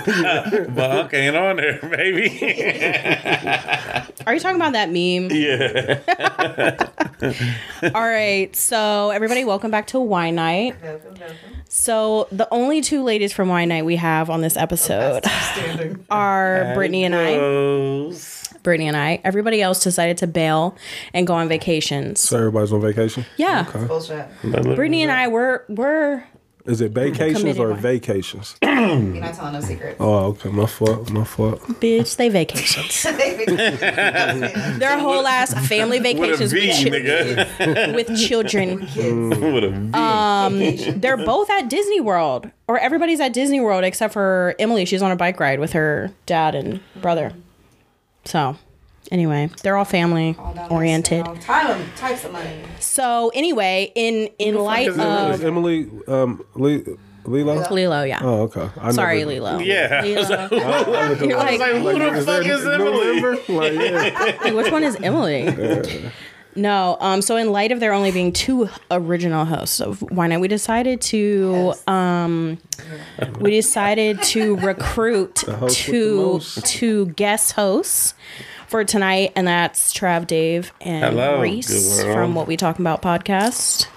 too. on there. but ain't on there, baby. Are you talking about that meme? yeah. All right. So, everybody, welcome back to Wine Night. Welcome, welcome. So, the only two ladies from Wine Night we have on this episode Standing. are Brittany and I. Brittany and I. Everybody else decided to bail and go on vacations. So everybody's on vacation. Yeah. Bullshit. Brittany and I were were Is it vacations or one. vacations? You're not telling no secrets. Oh, okay. My fault. My fault. bitch. They vacations. They're whole ass family vacations With a V, with, chi- nigga. with children. With a V. Um, they're both at Disney World, or everybody's at Disney World except for Emily. She's on a bike ride with her dad and brother. So, anyway, they're all family oriented. Time, types of money. So, anyway, in in light is Emily? Is of Emily um Le- Lilo? Lilo, yeah. Oh, okay. I Sorry, never- Lilo. yeah. Lilo. I You're like, Like, who the fuck is Emily? Like, yeah. Like, which one is Emily? No. Um. So, in light of there only being two original hosts of Wine Night, we decided to um, we decided to recruit host with two two guest hosts for tonight, and that's Trav, Dave, and Hello, Reese from What We Talk About podcast.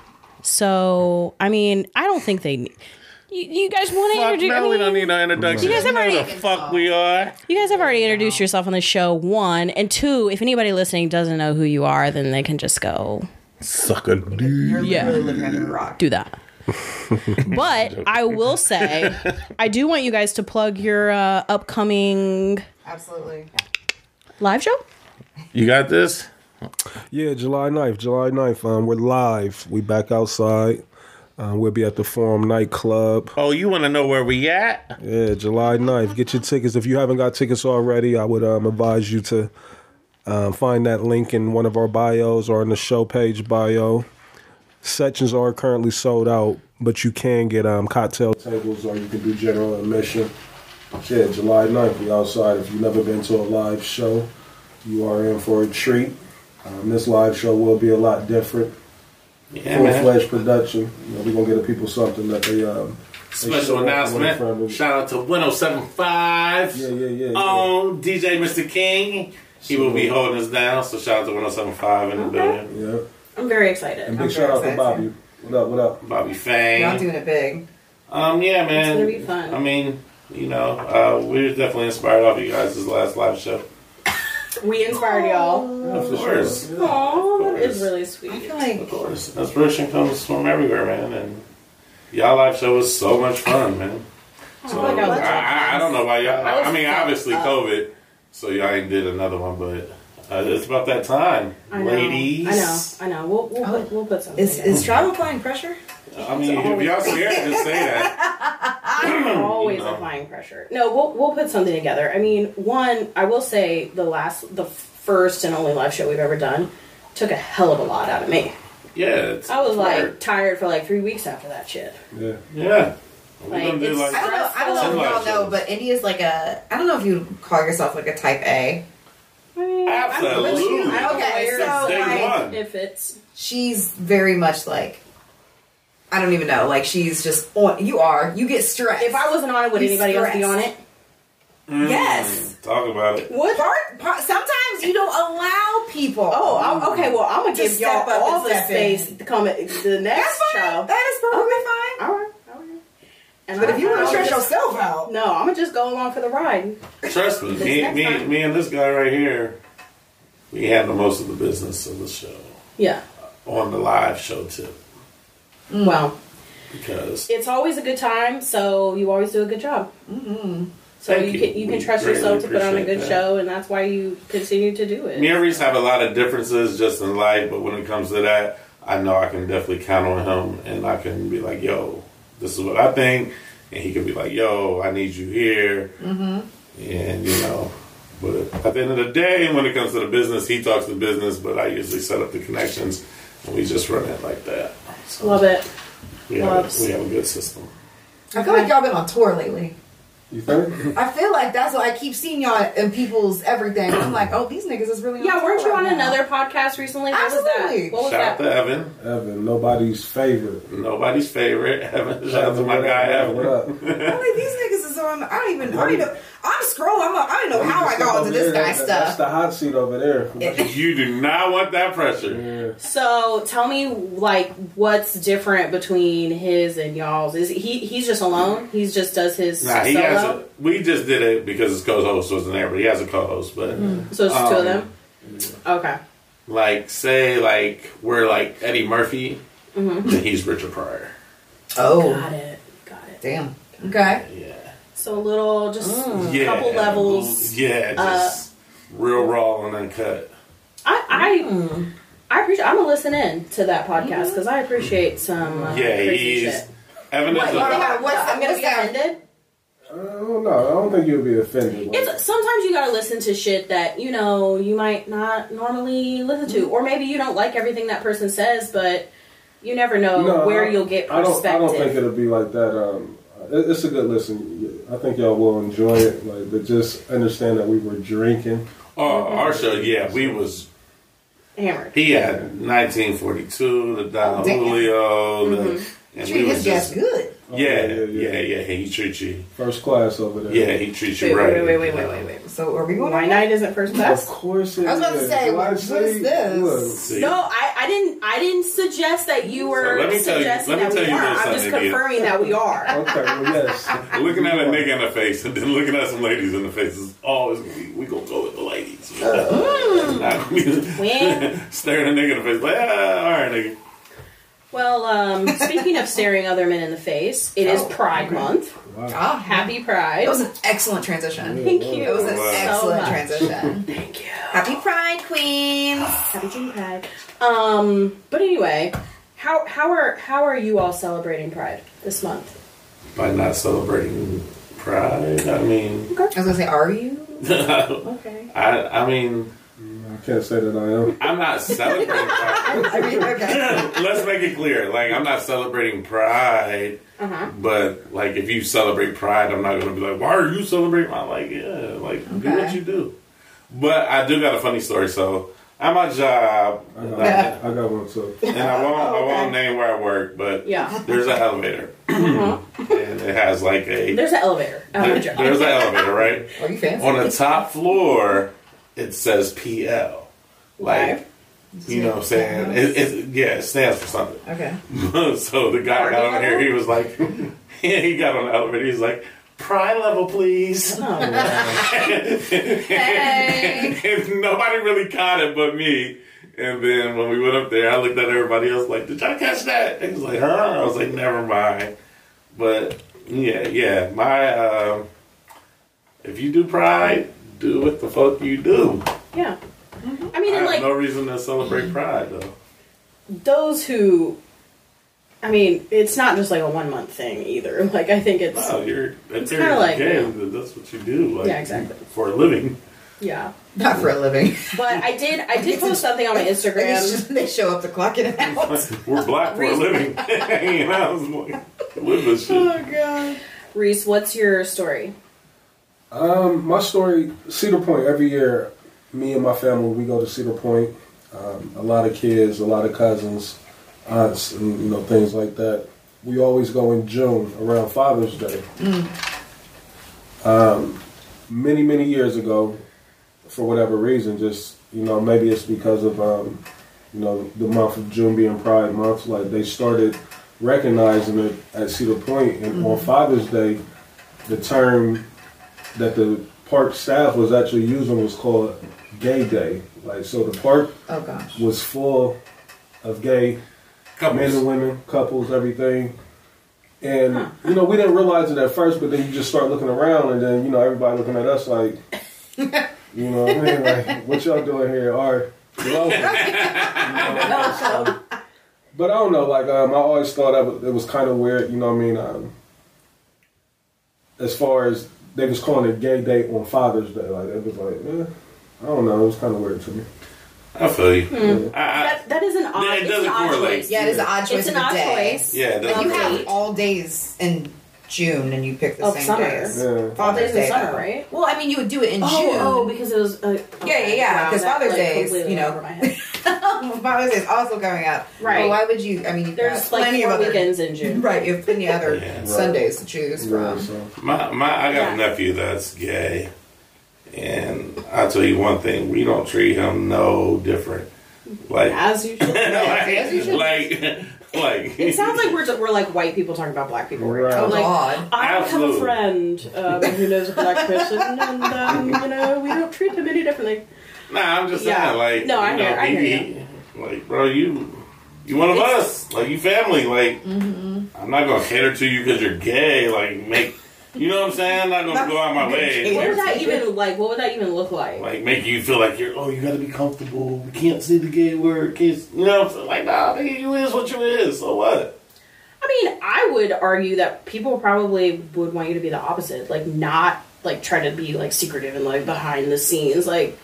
So, I mean, I don't think they. You, you guys want to Fuck introduce? I no, we don't need no introduction. You guys have already- the fuck we are. you guys have already introduced yourself on the show. One and two. If anybody listening doesn't know who you are, then they can just go Sucker dude. You're Yeah. literally living under a rock. do that. but I will say, I do want you guys to plug your uh, upcoming Absolutely. Live show. You got this? Yeah, July 9th. July 9th. Um, we're live. We back outside. Um, we'll be at the Forum Nightclub. Oh, you want to know where we at? Yeah, July 9th. Get your tickets. If you haven't got tickets already, I would um, advise you to um, find that link in one of our bios or in the show page bio. Sections are currently sold out, but you can get um, cocktail tables or you can do general admission. Yeah, July 9th, we outside. If you've never been to a live show, you are in for a treat. Um, this live show will be a lot different. Yeah, Full fledged production. You know, we're going to get the people something that they. Um, Special should announcement. Shout out to 1075 Yeah, yeah, yeah. yeah. on DJ Mr. King. He will be holding us down, so shout out to 1075 in the building. Yeah. I'm very excited. And I'm big shout out to very Bobby. What up, what up? Bobby Fang. Y'all doing it big. Um, yeah, man. It's gonna be fun. I mean, you know, uh, we were definitely inspired off of you guys' last live show. We inspired y'all. Of course. Aww, that is really I sweet. feel like Of course. Inspiration comes from everywhere, man. And y'all live show was so much fun, man. So, like I I, I, I don't know why y'all. I, was mean, obviously up. COVID, so y'all ain't did another one, but uh, it's about that time, I ladies. I know. I know. We'll we'll put, we'll put something. is is travel applying pressure? I mean, if y'all scared, just say that. I'm always No. applying pressure. No, we'll we'll put something together. I mean, one, I will say the last, the first and only live show we've ever done took a hell of a lot out of me. Yeah, it's, I was it's like tired for like three weeks after that shit. Yeah. yeah. We Like, it's- like I don't know. I don't know if y'all know, shows. but India's like a. I don't know if you call yourself like a type A. I mean, Absolutely. I don't Okay, so, like, if it's She's very much like. I don't even know. Like she's just on. You are. You get stressed. if I wasn't on it, would You anybody else be on it? Mm, yes. Talk about it. What? Part, part, sometimes you don't allow people. Oh, I'm, okay. Well, I'm gonna Just give y'all step up all the step in. space to come at the that's next fine. show. That is perfectly fine. All right, all right. And But if you want to stress yourself out, no, I'm gonna just go along for the ride. Trust me, me, me, me and this guy right here, we handle most of the business of the show Yeah. on the live show tip Well, because it's always a good time, so you always do a good job. Mm-hmm. So you you. can you can trust yourself to put on a good that. show, and that's why you continue to do it. me and Reese have a lot of differences just in life, but when it comes to that, I know I can definitely count on him, and I can be like, "Yo, this is what I think," and he can be like, "Yo, I need you here," mm-hmm. and you know. But at the end of the day, when it comes to the business, he talks the business, but I usually set up the connections, and we just run it like that. So Love it. we have, Loves. a, we have a good system. I feel like y'all been on tour lately. You think? I feel like that's why I keep seeing y'all in people's everything. I'm like, oh, these niggas is really on Yeah, weren't you right on now. another podcast recently? What Absolutely. was that? What was Shout out that? to Evan, Evan, nobody's favorite. nobody's favorite. Evan, shout out to my guy What Evan. up? I'm like, these niggas scrolling. I don't even. I don't even. I'm scrolling. I'm. I don't know how I got into this guy's That- That's the hot seat over there. You do not want that pressure. Yeah. So tell me, like, what's different between his and y'all's? Is he he's just alone? He's just does his Nah, he solo. Has. A, we just did it because his co-host wasn't there, but he has a co-host. But so it's just two of um, them. Okay. like, say, like we're like Eddie Murphy, Mm-hmm. then he's Richard Pryor. Oh, Got it. Got it. damn. Okay. Yeah, So a little, just a yeah, couple levels. Yeah, just real raw and uncut. I I, I appreciate. I'm gonna listen in to that podcast because I appreciate some. Uh, Yeah, crazy he's shit. Evan What, is you a, think I, What's- I'm gonna what's be that? Offended? I don't know. I don't think you'll be offended. by. It's sometimes you gotta listen to shit that you know you might not normally listen to, or maybe you don't like everything that person says, but you never know No, where I- you'll get I don't. I don't think it'll be like that. Um, it- it's a good listen. I think y'all will enjoy it. Like, but just understand that we were drinking. oh, our show. Yeah, we was. Hammered. He had 1942, the Don Damn. Julio, Mm-hmm. and Treat we was just good. Yeah, yeah, yeah, He treats you. First class over there. Yeah, he treats you Wait, right. wait, wait, wait, wait, wait, wait. So are we going? Wine Night isn't first class? Of course it I was about to say, Do I what- what say- is this? No, I, I didn't. I didn't suggest that you were let me tell you- suggesting let me that tell we are. I'm just Sunday, dear. confirming that we are. Okay, well, yes. Looking at a nigga in the face and then looking at some ladies in the face is always gonna be, we gonna go with the ladies. Uh, Not gonna be When? staring a nigga in the face like, ah, all right, nigga. Well, um, speaking of staring other men in the face, it is Oh, Pride Month. Ah, Happy Pride. That was an excellent transition. Thank you. It was an Wow. so excellent much. transition. Thank you. Happy Pride, Queens. Happy Teen Pride. Um, but anyway, how how are how are you all celebrating Pride this month? By not celebrating pride, I mean, I was gonna say, are you? I, Okay. I mean, I can't say that I am. I'm not celebrating pride. I mean, okay. Let's make it clear. Like, I'm not celebrating pride, Uh huh. but like, if you celebrate pride, I'm not gonna be like, why are you celebrating? I'm like, yeah, like, do what Okay. you do. But I do got a funny story. So, at my job, I got, I got one too. and I won't, I Okay. won't name where I work, but Yeah. there's an elevator, Uh-huh. and it has like a There's an elevator. there- there's an elevator, right? Are you fancy? On the top floor, it says PL. Like, you know what I'm saying? It, it, yeah, it stands for something. Okay. so the guy got on here, he was like, he got on the elevator, he's like, Pride level, please. Oh. Hey. and nobody really caught it but me. And then when we went up there, I looked at everybody else like, "Did y'all catch that?" And he was like, "Huh?" I was like, "Never mind." But yeah, yeah, my uh, if you do Pride, do what the fuck you do. yeah. Mm-hmm. I mean, I have like no reason to celebrate mm-hmm. Pride though. those who. I mean, it's not just like a one month thing either. Like, I think it's No, you're It's it's kinda like, gay. yeah. That's what you do. Like, Yeah, exactly. for a living. yeah. Not for a living. But I did I did post something on my It's Instagram. just- they show up the clock in and out. We're black for a living. you know, I was like, live this shit. Oh god. Reese, what's your story? Um, my story, Cedar Point. Every year, me and my family we go to Cedar Point. Um, a lot of kids, a lot of cousins, aunts, and you know things like that. We always go in June around Father's Day. Um, many many years ago, for whatever reason, just you know maybe it's because of um, you know the month of June being Pride Month. Like they started recognizing it at Cedar Point, and on Father's Day, the term that the park staff was actually using was called Gay Day. Like so, the park Oh gosh. was full of gay men and women, couples, everything. And you know, we didn't realize it at first, but then you just start looking around, and then you know everybody looking at us like, you know, what I mean? like what y'all doing here? Are. You know, so- but I don't know. Like um, I always thought that it was kind of weird. You know what I mean? Um, as far as they was calling it Gay Day on Father's Day, like it was like, eh, I don't know. It was kind of weird to me. I feel you. Hmm. I, I, That that is an odd. Yeah, it it's doesn't an odd correlate. choice. Yeah, it is an odd choice It's an a odd day. choice. yeah, it Like you have Right. all days in June and you pick the Of same summer. days. Yeah. Father's days in Day, summer, though. right? Well, I mean, you would do it in Oh, June. oh, because it was. Uh, Yeah, yeah, yeah, Because that, Father's like, Day is, completely you know- went my head. Father's Day is also coming up. Right. But why would you? I mean, you've There's got like plenty four of other weekends in June. Right, you have plenty of other Yeah. Right. Sundays to choose Yeah, from. so. My, my, I got Yeah. a nephew that's gay, and I'll tell you one thing: we don't treat him no different. Like, As you should. like, as you should. like, like. It sounds like we're, we're like white people talking about black people right, Right. Oh, Like, God. I have a friend um, who knows a black person, and um, you know we don't treat them any differently. Nah, I'm just Yeah. saying, like, No, I you know, hear- I hear he- he- like, bro, you, you one of us, like, you family, like, Mm-hmm. I'm not gonna cater to you because you're gay, like, make, you know what I'm saying? I'm not gonna Not go out my way, What would like, that even like? What would that even look like? like, make you feel like you're, oh, you gotta be comfortable. We can't say the gay word, can't, you know, what I'm saying? like, nah, nigga, you is what you is. So what? I mean, I would argue that people probably would want you to be the opposite, like not like try to be like secretive and like behind the scenes, like y-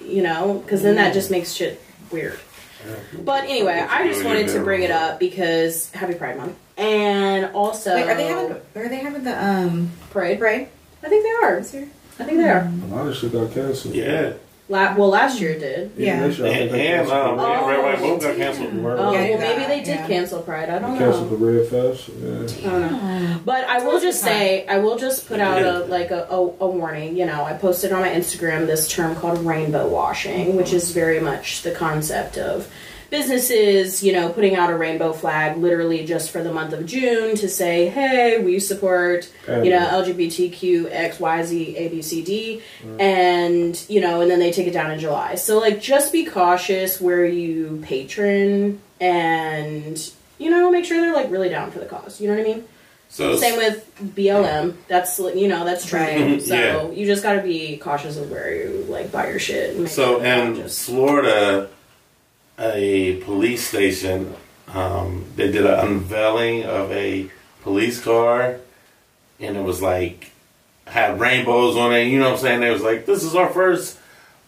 you know, because then that mm. just makes shit weird. Mm-hmm. But anyway, I just wanted to bring it up because Happy Pride Month, and also Wait, are they having? Are they having the um parade? parade I think they are. I think they are. A lot of shit got canceled. Yeah. La- well, last year it did. Yeah. this year I think And, they and canceled um, the- yeah, Red, White, Blue got damn. canceled. Right. Oh, Yeah, well, maybe they did yeah. cancel Pride. I don't know. canceled know. the Red Fest. Yeah. I don't know. But I will just say, I will just put out a like a, a, a warning. You know, I posted on my Instagram this term called rainbow washing, which is very much the concept of businesses, you know, putting out a rainbow flag literally just for the month of June to say, hey, we support, you know, LGBTQ, X, Y, Z, A, B, C, D, and, you know, and then they take it down in July. So, like, just be cautious where you patron and, you know, make sure they're, like, really down for the cause. You know what I mean? So, Same with BLM. That's you know that's trending. So Yeah. you just got to be cautious of where you like buy your shit. and So sure in just Florida, a police station, um, they did an unveiling of a police car, and it was like had rainbows on it. You know what I'm saying? It was like this is our first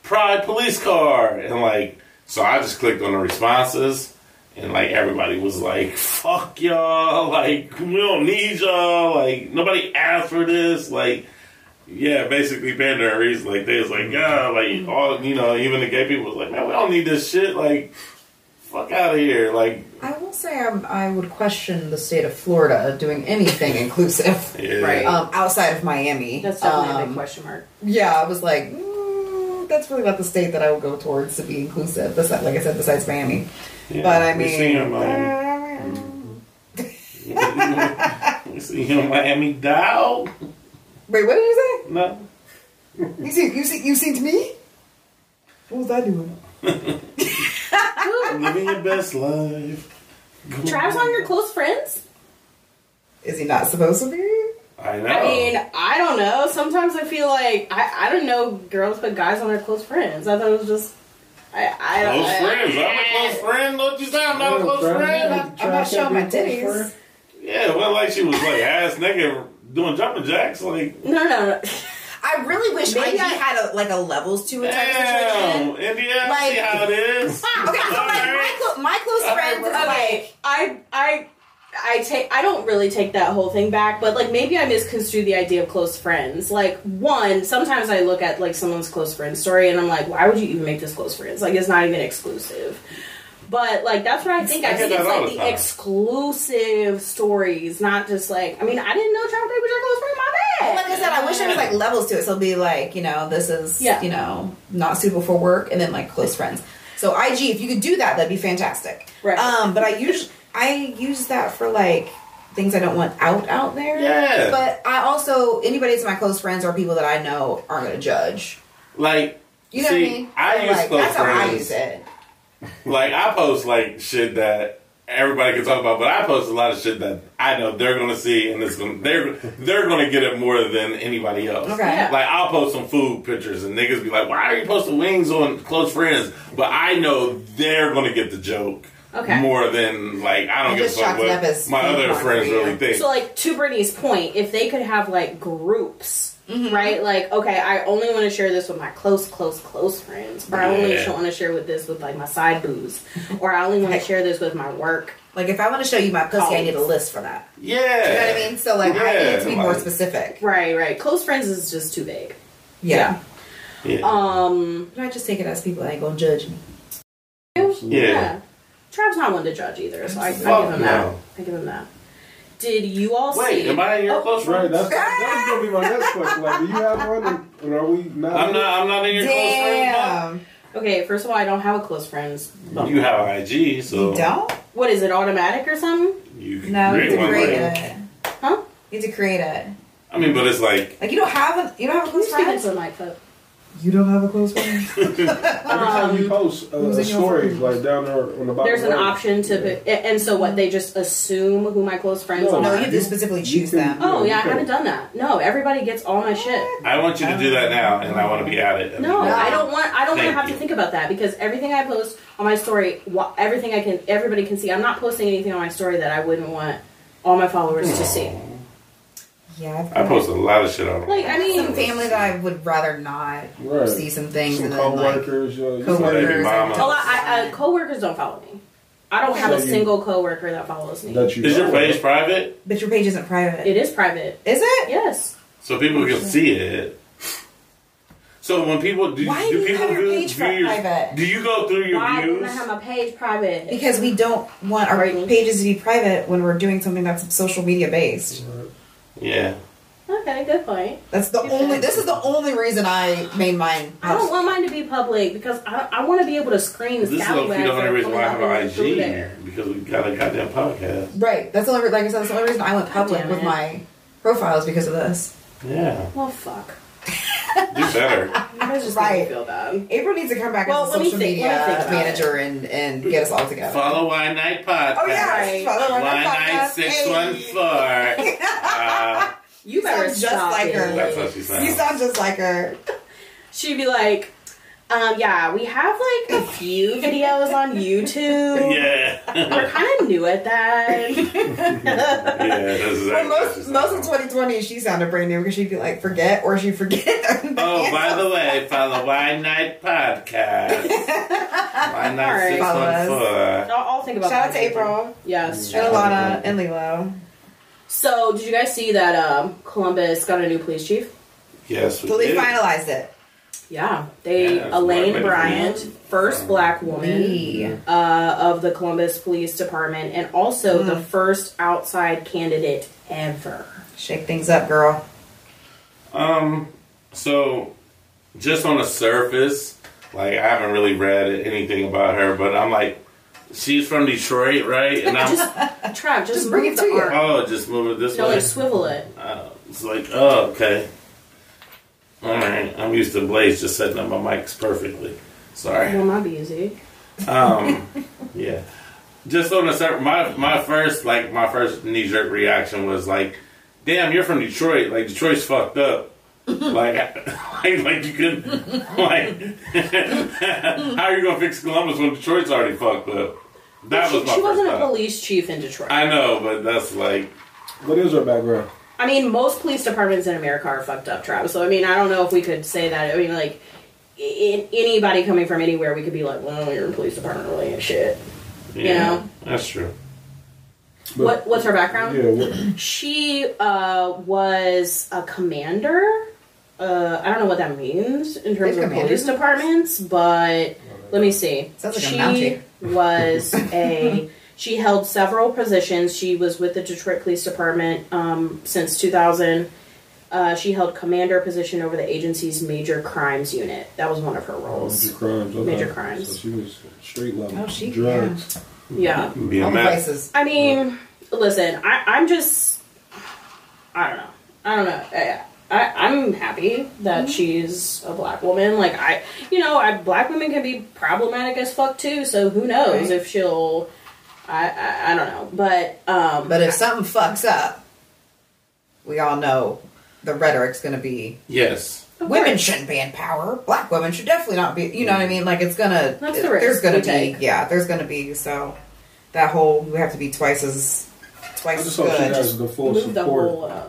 Pride police car, and like so I just clicked on the responses. And like everybody was like, "Fuck y'all!" Like we don't need y'all. Like nobody asked for this. Like yeah, basically pandaries. Like they was like, yeah, like all you know, even the gay people was like, man, we don't need this shit. Like, fuck out of here. Like, I will say I'm, I would question the state of Florida doing anything inclusive yeah, Right. um, outside of Miami. that's definitely a Um, big question mark. Yeah, I was like, mm, that's really not the state that I would go towards to be inclusive. Besides, like I said, besides Miami. Yeah, But I we see mean, him, Miami. we see him, Miami dog. Wait, what did you say? No. You see, you see, you seen to me? What was I doing? living your best life. Travis on your close friends? Is he not supposed to be? I know. I mean, I don't know. Sometimes I feel like I, I don't know girls put guys on their close friends. I thought it was just I I don't close I- friends. I'm a close friend. Don't you say I'm not a close friend? I'm not showing my titties. Yeah, well, like she was like ass naked doing jumping jacks. Like, No, no, no. I really wish Maybe I- had a like a levels to it type of situation. damn, India, Like- see how it is. Okay, so like my, clo- my close friends is like Okay, I I I take I don't really take that whole thing back, but like maybe I misconstrue the idea of close friends. Like one, sometimes I look at like someone's close friend story and I'm like, why would you even make this close friends? Like it's not even exclusive. But like that's what I think. I, I think it's like the the exclusive stories, not just like I mean I didn't know Travis Day was your close friend. My bad. like I said, I wish there was like levels to it. So it'd be like, you know, this is Yeah. you know, not suitable for work and then like close friends. So IG, if you could do that, that'd be fantastic. Right. Um, but I use I use that for like things I don't want out out there. Yeah. But I also anybody that's my close friends or people that I know aren't gonna judge. Like, You know see, what I mean? I So, use like, close that's how I use it. Like, I post like shit that everybody can talk about, but I post a lot of shit that I know they're gonna see, and it's gonna they're they're gonna get it more than anybody else. Okay. Yeah. Like I'll post some food pictures, and niggas be like, "Why are you posting wings on close friends?" But I know they're gonna get the joke. Okay. More than like I don't It give a fuck chalks it up what my other friends really think. So, like, to Brittany's point, if they could have, like, groups, Mm-hmm. right? Like, okay, I only want to share this with my close, close, close friends. Or I only want to share with this with, like, my side booze. Or I only want to share this with my work. Like if I want to show you my pussy, I need a list for that. yeah, You know what I mean? So like I need to be more specific. Right, right. Close friends is just too vague. Yeah. Yeah. Um, But I just take it as people ain't gonna judge me. close? Yeah. Trav's not one to judge either, so I, I give Fuck him that. I give him that. Did you all Wait, see? am I in your Oh, close Right, friend? that's that's gonna be my next question. Like, do you have one, and, and are we not? I'm not. I'm not in your close friend. Damn. Okay, first of all, I don't have a close friends. book. You have IG, so You don't? What is it? Automatic or something? You can No, you create need to one. create Like, it. Huh? You need to create it. I mean, but it's like Like you don't have a you don't have a close friend. to the mic, folks. You don't have a close friend. Every time you um, post a, a story, like down there on the bottom. There's an right, option to, put, and so what? They just assume who my close friends No, are. no, you have to specifically choose them. Oh Yeah, yeah, I haven't done that. No, everybody gets all my shit. I want you to do that now, and I want to be at it. No, No. I don't want. I don't want to have you. to think about that because everything I post on my story, everything I can, everybody can see. I'm not posting anything on my story that I wouldn't want all my followers to see. Yeah, I've I post a lot of shit on. There. Like I mean, some family that I would rather not Right. see some things Some and then like coworkers, you coworkers. Mama. a lot. I, uh, coworkers don't follow me. I don't have a So you- single coworker that follows me. that you Is your page of. private But your page isn't private. It is private. Is it? Yes. so people can see it? So when people do, Why do do you people have your view, page view your, private? Do you go through your Why views? wouldn't I have my page private? Because we don't want our pages to be private when we're doing something that's social media based. Yeah. okay, good point. That's the You only. should. This is the only reason I made mine. I don't want mine to be public because I, I want to be able to screen the This is low-key the only reason why I have an IG because we got a goddamn podcast. Right. That's the only. Like I said, that's the only reason I went public damn with it. my profiles because of this. Yeah, Well, fuck. Do better. You guys just Right. make me feel bad. April needs to come back Well, as a let me social think- media think manager and and get us all together. Follow Wine Night Podcast. Oh yeah, Right. follow our Wine Night podcast. six one Hey. Uh, You better sound just like her. That's what she sounds. You sound just like her. She'd be like, um, yeah, we have like a few videos on YouTube. yeah. We're kind of new at that. yeah, that's exactly Well, most most of 2020, she sounded brand new because she'd be like, forget or she'd forget. Oh, by the way, follow Wine Night Podcast. Wine Night Alright. six Follow us. four. I'll, I'll think about Shout out to April Yes. and. Alana and Lilo. So, did you guys see that um, Columbus got a new police chief? Yes, we So they did. finalized it. Yeah, they Yeah, Elaine. Bryant, first black woman uh, of the Columbus Police Department, and also the first outside candidate ever. Shake things up, girl. Um, so just on the surface, like I haven't really read anything about her, but I'm like, she's from Detroit, right? And I'm Just Trav, just, Just bring it the to you. oh, just move it this No, way. like swivel it. Uh, it's like, oh, okay. All right, I'm used to Blaze just setting up my mics perfectly. Sorry. Well, might be easy. Um, yeah. Just on a certain, my my first like my first knee jerk reaction was like, "Damn, you're from Detroit. Like Detroit's fucked up. like, like, like you could like, how are you gonna fix Columbus when Detroit's already fucked up?" That she was my she first wasn't a thought. police chief in Detroit. I know, but that's like, What is her background? I mean, most police departments in America are fucked up, Travis. So I mean, I don't know if we could say that. I mean, like, in, anybody coming from anywhere, we could be like, "Well, your police department really ain't shit." yeah, know? that's true. But- what What's her background? Yeah, what, She uh, was a commander. Uh, I don't know what that means in terms They've of police departments, but let me see. Sounds like she Mountie. was a. She held several positions. She was with the Detroit Police Department um, since 2000. Uh, she held commander position over the agency's major crimes unit. That was one of her roles. major crimes. Okay. Major crimes. So she was street level. Oh, she- drugs. Yeah. Be a All places. I mean, listen, I, I'm just, I don't know. I don't know. I, I, I'm happy that she's a black woman. Like I, you know, I, black women can be problematic as fuck too. So who knows Right. if she'll. I, I I don't know, but um, But if something fucks up, we all know the rhetoric's going to be Yes. of women course. shouldn't be in power. Black women should definitely not be. You know what I mean? Like it's gonna. That's the risk there's gonna we be. take. Yeah, there's gonna be. So that whole we have to be twice as twice I twice just as hope she good. has the full move support. the whole. Uh,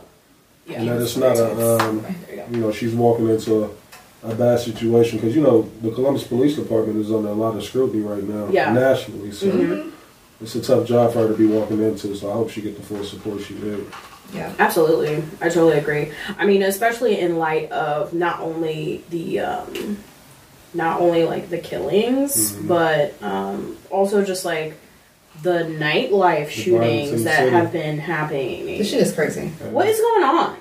yeah. and that it's not a, um, There you go. you know, she's walking into a, a bad situation because you know the Columbus Police Department is under a lot of scrutiny right now, Yeah. nationally. So Mhm. It's a tough job for her to be walking into. So I hope she get the full support she did. yeah. Absolutely, I totally agree. I mean, especially in light of not only the um, not only like the killings, Mm-hmm. but um, also just like the nightlife violence in shootings that city. have been happening. This shit is crazy. What is going on?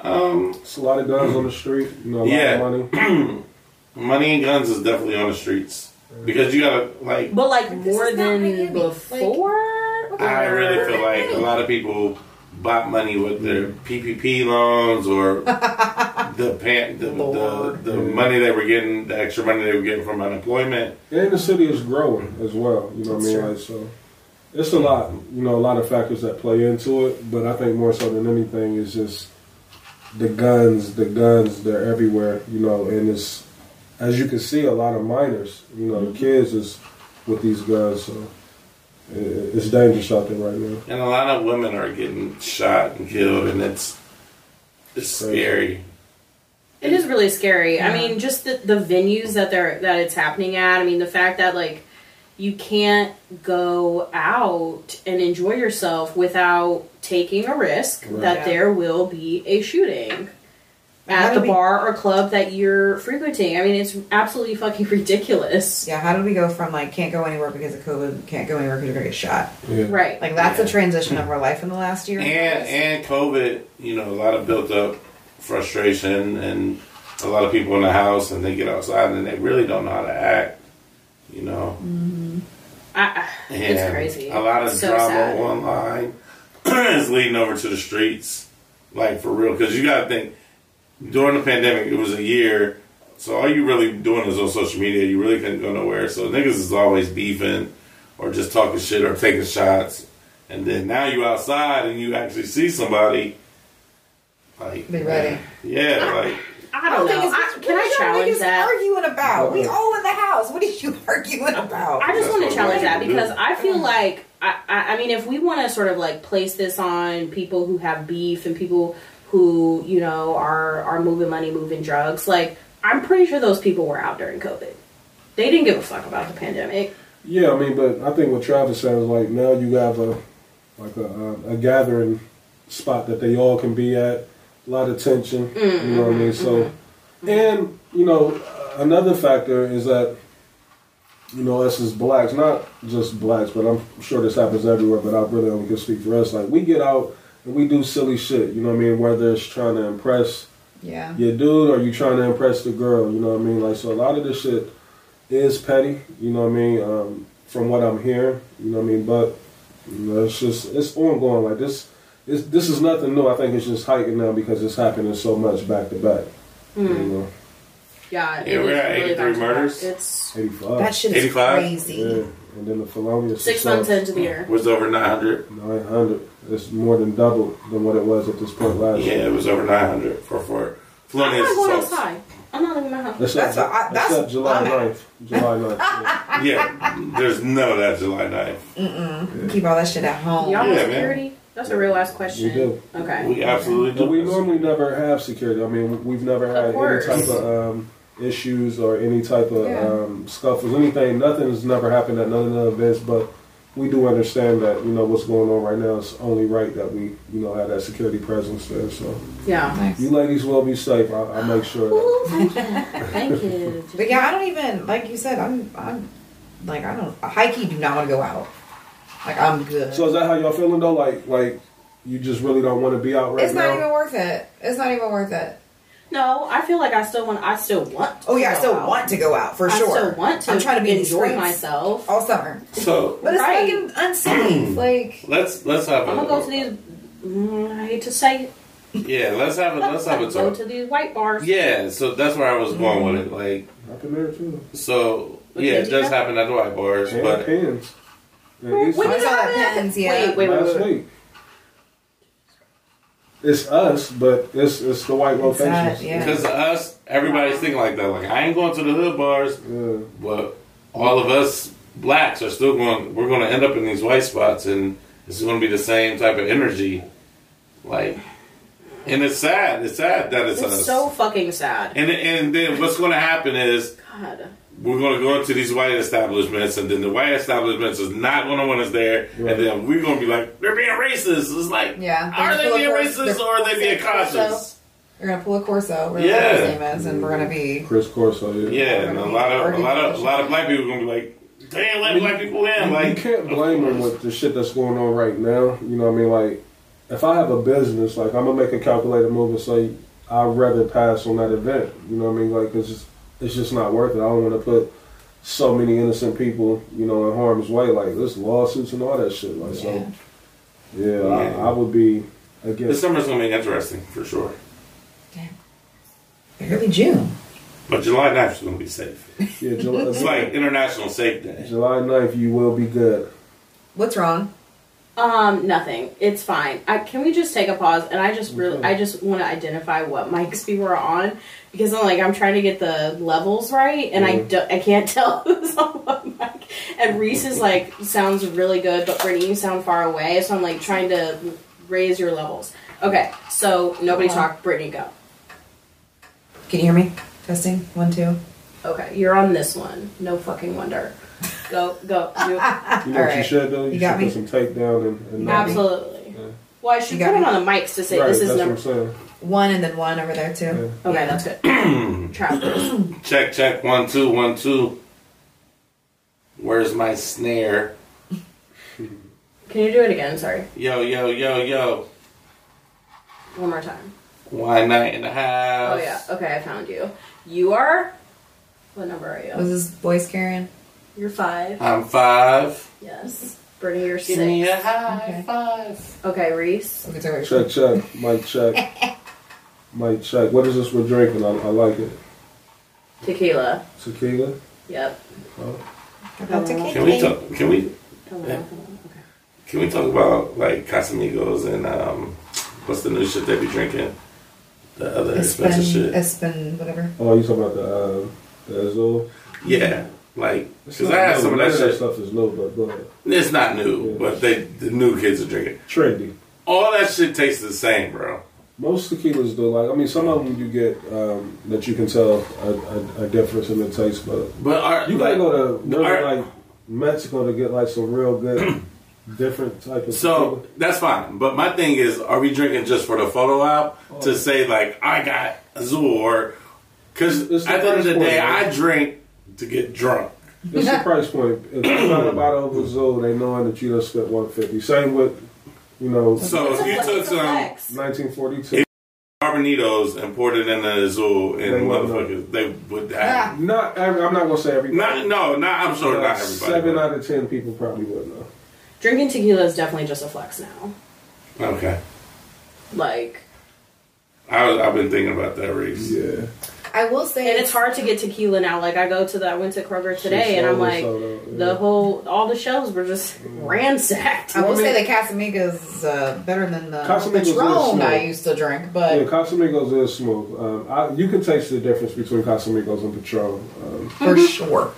Um, It's a lot of guns on the street. You know, a lot Yeah. of money. money and guns is definitely on the streets because you gotta like. But like This more than Miami. before. I really feel like a lot of people bought money with their mm-hmm. PPP loans or the pan, the, the, Lord. the money they were getting, the extra money they were getting from unemployment. And the city is growing as well. You know what I mean? true. Like so, it's a lot. You know, a lot of factors that play into it. But I think more so than anything is just the guns. The guns, they're everywhere. You know, and it's as you can see, a lot of minors. You know, the mhm. kids is with these guns. So it, it's dangerous out there right now. And a lot of women are getting shot and killed, and it's it's Crazy. scary. It is really scary. I mean, just the, the venues that they're that it's happening at. I mean, the fact that like you can't go out and enjoy yourself without taking a risk Right. that Yeah. there will be a shooting How at the we- bar or club that you're frequenting. I mean, it's absolutely fucking ridiculous. Yeah, how did we go from like can't go anywhere because of COVID, can't go anywhere because you're gonna get shot? Yeah. Right. Like that's Yeah. a transition of our life in the last year. And and COVID, you know, a lot of built up frustration and a lot of people in the house, and they get outside and they really don't know how to act. You know, mm-hmm. I, I, and it's crazy. A lot of So drama sad. online is leading over to the streets, like for real. Because you got to think during the pandemic, it was a year. So all you really doing is on social media. You really couldn't go nowhere. So niggas is always beefing or just talking shit or taking shots. And then now you outside and you actually see somebody. Like Be ready. Yeah, like I don't know. think I, it's- can what I is y'all challenge niggas that? arguing about? We all in the house. What are you arguing about? I just That's want to challenge that because do. I feel like I, I, I mean if we want to sort of like place this on people who have beef and people who you know are are moving money, moving drugs, like I'm pretty sure those people were out during COVID. They didn't give a fuck about the pandemic. Yeah, I mean, but I think what Travis said is like now you have a like a, a, a gathering spot that they all can be at. A lot of tension, you know mm-hmm, what I mean. So, mm-hmm. and you know, another factor is that you know us as blacks, not just blacks, but I'm sure this happens everywhere. But I really only can speak for us. Like we get out and we do silly shit. You know what I mean? Whether it's trying to impress yeah. your dude or you trying to impress the girl. You know what I mean? Like so, a lot of this shit is petty. You know what I mean? Um, from what I'm hearing, you know what I mean. But you know, it's just it's ongoing. Like this, it's, this is nothing new. I think it's just heightened now because it's happening so much back to back. You know, Yeah, Yeah, we're at really 83 back murders. It's eighty five. That shit is 85? crazy. Yeah, and then the felonious six assault, months into the year. was over nine hundred. Nine hundred. It's more than double than what it was at this point last year. Yeah, it was over nine hundred for for I'm felonious not going assaults. outside. I'm not leaving my house. That's, That's up, what that's that's- July I'm- 9th. July 9th. yeah. Yeah, there's none of that July 9th. mm-mm Keep all that shit at home. Y'all Yeah, have man. security? That's a real last question. We do. Okay. We absolutely do. But we normally never have security. I mean, we've never had any type of um, issues or any type of Yeah. um, scuffles, anything. Nothing's never happened at none of the events. But we do understand that you know what's going on right now. It's only right that we you know have that security presence there. So Yeah. Nice. you ladies will be safe. I'll, I'll make sure. That. Ooh, thank you. Thank you. But yeah, I don't even like you said. I'm, I'm like I don't. High key, do not want to go out. Like I'm good. So is that how y'all feeling though? Like like you just really don't want to be out right now? it's now? not even worth it. It's not even worth it. No, I feel like I still want. I still want. Oh yeah, I still out. want to go out for I sure. still want to. I'm trying to be in the enjoy streets myself. all summer, So but it's Right. fucking unsafe. like let's let's have a I'm gonna go to these. Mm, I hate to say it. yeah. Let's have a let's have a Go talk. to these white bars. Yeah, so that's where I was going with it. Like, Happen there too. so But yeah, did it you does have- happen at the white bars, And but pins. And When did I saw that that happen? pens, yeah. Wait, wait, wait, last wait. wait. week. It's us, but it's it's the white It's that, locations. yeah. because us, everybody's thinking like that. Like, I ain't going to the hood bars, Yeah. but all of us blacks are still going. We're going to end up in these white spots, and it's going to be the same type of energy. Like, and it's sad. It's sad that it's, It's us. so fucking sad. and and then what's going to happen is God. We're going to go into these white establishments, and then the white establishments is not going to want us there, Right. and then we're going to be like, they're being racist. It's like, Yeah, are they're they full being of- racist or are they being full of- cautious? We're gonna pull a Corso. We're Yeah. gonna his name is, and we're gonna be. Chris Corso. Yeah. Yeah, and a lot of a lot of a lot of black people are gonna be like, damn, let black people in. Like, you can't blame them with the shit that's going on right now. You know what I mean? Like, if I have a business, like I'm gonna make a calculated move and say I'd rather pass on that event. You know what I mean? Like, it's just, it's just not worth it. I don't want to put so many innocent people, you know, in harm's way. Like, there's lawsuits and all that shit. Like, Yeah. so yeah, Yeah. I, I would be this against. summer's gonna be interesting for sure. Damn. Barely June. But July 9th is gonna be safe. Yeah, July, It's like International Safe Day. July 9th, you will be good. What's wrong? Um, nothing. It's fine. I, can we just take a pause? And I just really, I just want to identify what mics we were on because I'm like, I'm trying to get the levels right, and I Mhm. don't, I can't tell who's on what mic. And Reese is like sounds really good, but Brittany you sound far away, so I'm like trying to raise your levels. Okay, so nobody Uh-huh. talk. Brittany, go. Can you hear me? Testing one two. Okay, you're on this one. No fucking wonder. Go, go. You, You know what you Alright. should do? You, You got should me? put some tape down and, and You got me? absolutely. Yeah. Well, I should You put it me? on the mics to say right, this is that's number. What I'm saying. One and then one over there too. Yeah. Okay, that's good. Travelers. Check, check, one, two, one, two. Where's my snare? Can you do it again? Sorry. Yo, yo, yo, yo. One more time. One night and a half. Oh yeah. Okay, I found you. You are. What number are Was you? his voice carrying? You're five. I'm five. Yes. Brittany, you're six. Give me a high Okay. five. Okay, Reese. Okay, sorry. Check, check. Mic check. Mic check. What is this we're drinking? I, I like it. Tequila. Tequila? Yep. Oh. About tequila. Can we talk? Can we? Yeah. come on. Okay. Can we talk about like Casamigos and um, what's the new shit they be drinking? The other expensive Espen, shit. Espen, whatever. Oh, you talking about the, uh, the Azul? yeah, like because I have new. some of None that shit. stuff is new, but go ahead. It's not new, Yeah. but they the new kids are drinking. Trendy. All that shit tastes the same, bro. Most tequilas do. Like, I mean, some of them you get um, that you can tell a, a, a difference in the taste, but But are you gotta like, go to are- like Mexico to get like some real good, different type of So tequila. that's fine. But my thing is, are we drinking just for the photo op Oh. to say like I got Azul or because at the end of the day? I drink to get drunk. It's the price point. If you find a bottle of Azul, they knowing that you just spent one fifty. Same with, you know, So if you took some nineteen forty two. Carbonitos and poured it in the Azul, and wouldn't motherfuckers, they would have. Not, every, I'm not gonna say everybody. Not, no, not. I'm sure not everybody. Seven but- out of ten people probably would know. Drinking tequila is definitely just a flex now. Okay, Like, I was, I've been thinking about that, Reese. Yeah. I will say, and it's hard to get tequila now. Like, I go to the, I went to Kroger today, and I'm like, the whole, all the shelves were just ransacked. I will Well, I say mean- that Casamigos uh, better than the Casamigos Patron. I used to drink, but Yeah, Casamigos is smooth. Um, I, you can taste the difference between Casamigos and Patron. Um, for sure.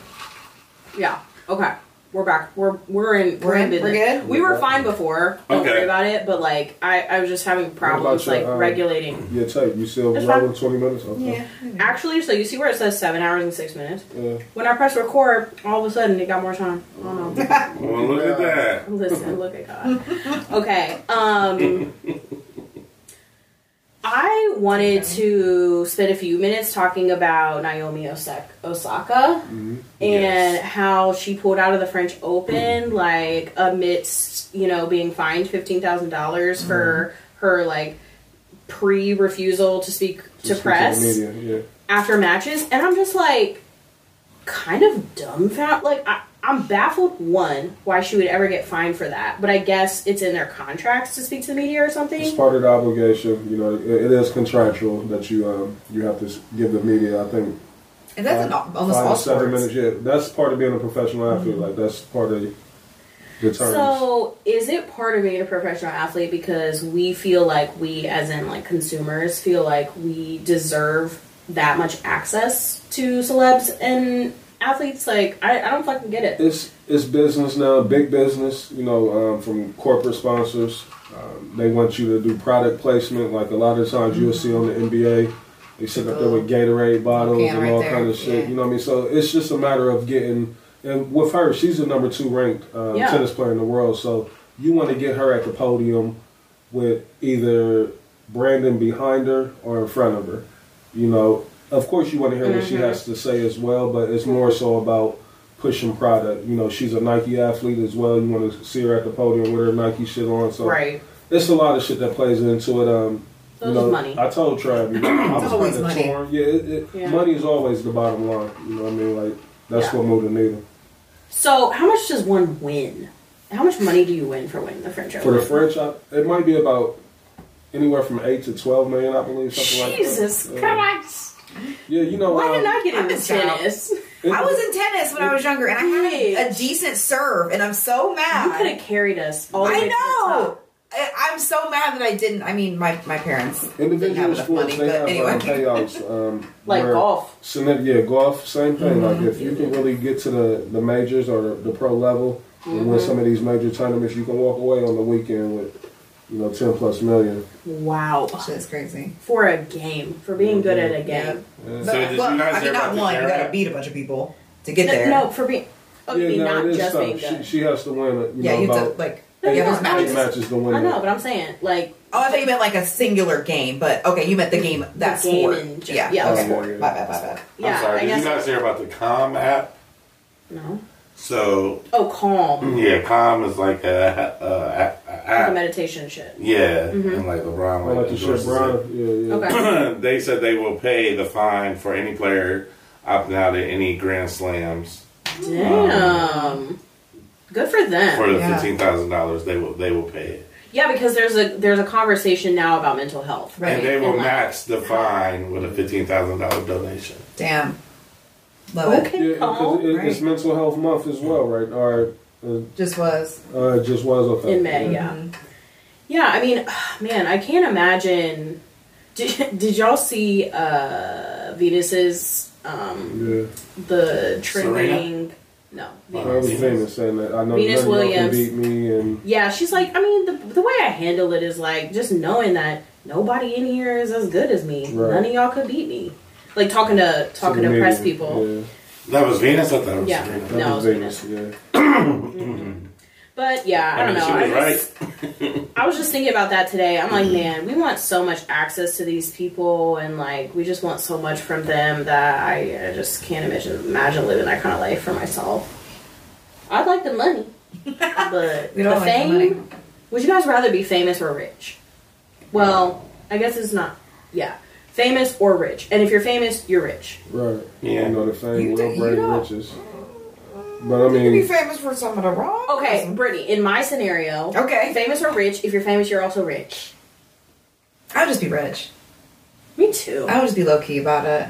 Yeah. Okay. We're back. We're we're in We're in? business. We're good? We were fine before. Don't Okay. worry about it. But like, I I was just having problems your, like um, regulating. Yeah, tape, you still It's rolling 20 minutes? Okay. Actually, so you see where it says seven hours and six minutes. Yeah. When I press record, all of a sudden it got more time. I don't know. Well, look at that. Listen, look at God. Okay. Um I wanted to spend a few minutes talking about Naomi Osaka, Osaka mm-hmm. and Yes. how she pulled out of the French Open, mm-hmm. like amidst you know being fined fifteen thousand dollars mm-hmm. for her like pre refusal to speak to Just press media, yeah. after matches, and I'm just like, kind of dumbfounded. Like, I, I'm baffled, one, why she would ever get fined for that, but I guess it's in their contracts to speak to the media or something. It's part of the obligation. You know, it, it is contractual that you um, you have to give the media. I think And that's in five- almost five all to seven sports. minutes. Yeah, that's part of being a professional athlete. Like that's part of the terms. So, is it part of being a professional athlete because we feel like we, as in like consumers, feel like we deserve that much access to celebs and athletes? Like, I, I don't fucking get it. it's it's business now, big business. You know, um, from corporate sponsors, um, they want you to do product placement. Like a lot of times you'll see on the NBA, they sit up there with Gatorade bottles Can and right all there, kind of shit. yeah. You know what I mean? So it's just a matter of getting. And with her, she's the number two ranked um, Yeah. tennis player in the world. So you want to get her at the podium with either Brandon behind her or in front of her. You know, of course, you want to hear what she Mm-hmm. has to say as well, but it's more so about pushing product. You know, she's a Nike athlete as well. You want to see her at the podium with her Nike shit on. So Right. it's a lot of shit that plays into it. Um, So you know, money. I told Trav, you know, I was always money. torn. Yeah, it, it, Yeah. money is always the bottom line. You know what I mean? Like that's Yeah. what moved the needle. So, how much does one win? How much money do you win for winning the French Open? For the French, I, it might be about anywhere from eight to twelve million, I believe, something Jesus like that. Christ! Yeah, you know, Why um, didn't I get into tennis? I was in tennis when I was younger, and I had a, a decent serve, and I'm so mad. You could have carried us all the way I to the know. top. I, I'm so mad that I didn't. I mean, my my parents didn't have Individual sports, money, they but have anyway. um, payouts. Um, Like golf. So then, yeah, golf, same thing. Like Mm-hmm. if you can really get to the, the majors or the, the pro level and Mm-hmm. win some of these major tournaments, you can walk away on the weekend with, you know, ten plus million. Wow. Shit's crazy. For a game. For being good at a game. But, So did you well, guys I mean, hear not about the one. You got to Carrot? beat a bunch of people to get No, there. no, for being. Oh, you mean no, not it is just tough. being She, good. she has to win. You yeah, know, you have about to like. No, yeah, no, there's no, eight matches. matches to win. I it. know, but I'm saying, like, Oh, I thought you meant like a singular game, but okay, you meant the game that The game sport. in gen- yeah, yeah, okay. sport, yeah. My bad, my bad. yeah, I'm sorry. I Did guess. you guys hear about the Calm app? no. So Oh, calm. yeah, Calm is like a, a, a, a Like the meditation shit. Yeah, mm-hmm. and like LeBron, like, like the shit, endorses it. Brian. Yeah, yeah. Okay. they said they will pay the fine for any player opting out at any Grand Slams Damn. Good for them. for the Yeah. fifteen thousand dollars. They will they will pay it, yeah, because there's a there's a conversation now about mental health. Right. and they will And, like, match the fine with a fifteen thousand dollar donation. Damn. Love it. Okay, Yeah, calm. because it, it's mental health month as well, right? Or uh, Just was. uh, it just was okay. In May, yeah. Mhm. Yeah, I mean, man, I can't imagine. Did, did y'all see uh, Venus's um, Yeah, the trending? No, I was famous saying that. I know Venus none y'all can Williams. beat me, and Yeah, she's like, I mean, the, the way I handle it is like just knowing that nobody in here is as good as me. Right. None of y'all could beat me. Like talking to talking to the press people. Yeah, That was Venus. I thought it was Yeah. Serena. that No, was it's Venus. Venus. Yeah, mm-hmm. But yeah, I, I don't mean, know. she I was just- right. I was just thinking about that today. I'm like, mm-hmm. man, we want so much access to these people, and like, we just want so much from them that I, I just can't imagine imagine living that kind of life for myself. I'd like the money, but We don't the like the fame. money. Would you guys rather be famous or rich? Well, I guess it's not. Yeah, famous or rich. And if you're famous, you're rich. right. Yeah. You know the fame You will do- you bring don't- riches. But I mean. You can be mean, famous for some of the wrong. Okay, Brittany. In my scenario, Okay. famous or rich. If you're famous, you're also rich. I would just be rich. Me too. I would just be low key about it.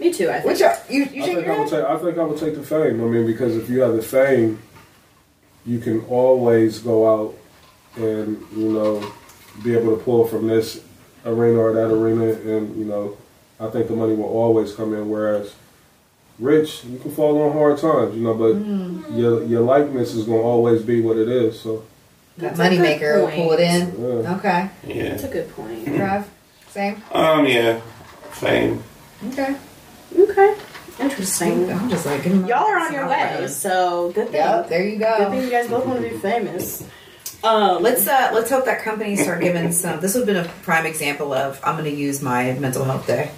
Me too. I think. Which are, you you I shake think your I would head? take. I think I would take the fame. I mean, because if you have the fame, you can always go out and you know be able to pull from this arena or that arena, and you know, I think the money will always come in. Whereas rich, you can fall on hard times, you know, but Mm. your your likeness is going to always be what it is. So That That's a good moneymaker will pull it in. yeah. Okay. Yeah. That's a good point. Drive. Same. Um. Yeah. Fame. Okay. Okay. Interesting. I'm just like, Y'all are on your my- way, so good thing. Yep, there you go. Good thing you guys both want to be famous. Um, Let's uh let's hope that companies start giving some. This would have been a prime example of I'm going to use my mental health day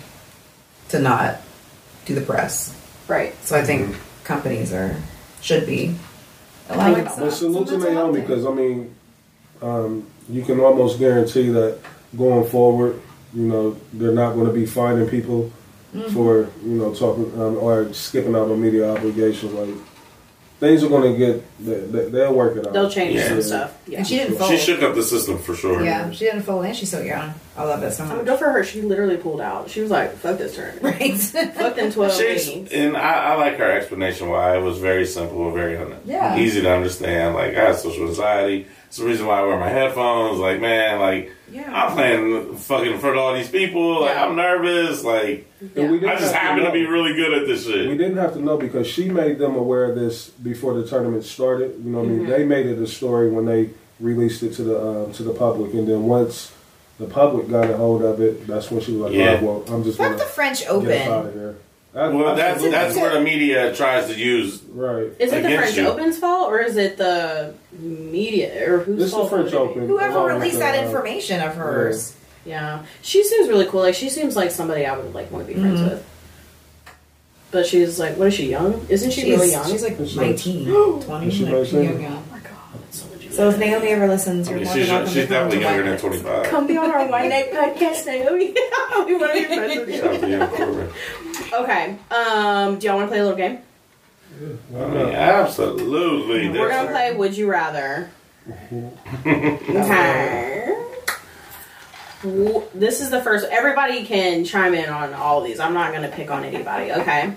to not do the press. right. So I think companies are should be allowing some. But salute to some Naomi because I mean, um, you can almost guarantee that going forward, you know, they're not going to be finding people Mm-hmm. for you know talking um, or skipping out on media obligations. Like things are going to get, they, they, they'll work it out. They'll change Yeah. some stuff. Yeah. And she didn't fold. She shook up the system for sure. Yeah, she didn't fold, and she's so young. I love it so I mean, much. good for her. She literally pulled out. She was like, "Fuck this tournament. Right. Fuck them twelve She's, meetings." and I, I like her explanation why it was very simple and very un- Yeah. easy to understand. Like I have social anxiety. It's the reason why I wear my headphones. Like man, like Yeah. I'm playing fucking in front of all these people. Like Yeah. I'm nervous. Like And we Yeah. didn't I just have happen to know. be really good at this shit. We didn't have to know because she made them aware of this before the tournament started. You know, what I mean, they made it a story when they released it to the uh, to the public, and then once the public got a hold of it, that's when she was like, Yeah. "Oh, well, I'm just Fuck gonna the French get us out Open. Of here." That- Well, that's absolutely. that's where the media tries to use. right. Is it the Against French you. Open's fault or is it the media or whose This is the fault? French would it be? Open. Whoever Along released that uh, information of hers. Yeah, she seems really cool. Like she seems like somebody I would like want to be friends with. But she's like, what is she young? Isn't she She's, really young? she's like She's 19, 20. Is she like, young, young. oh my god, that's so if Naomi ever listens, I you're mean, more she's, than welcome she's to definitely younger than 25. Come be on our Wine Night podcast, Naomi. we want to be friends with you. Shout out to young Corbin. Okay. Um, do y'all want to play a little game? I mean, absolutely. We're That's- gonna play Would You Rather. okay. W- This is the first. Everybody can chime in on all of these. I'm not gonna pick on anybody. Okay.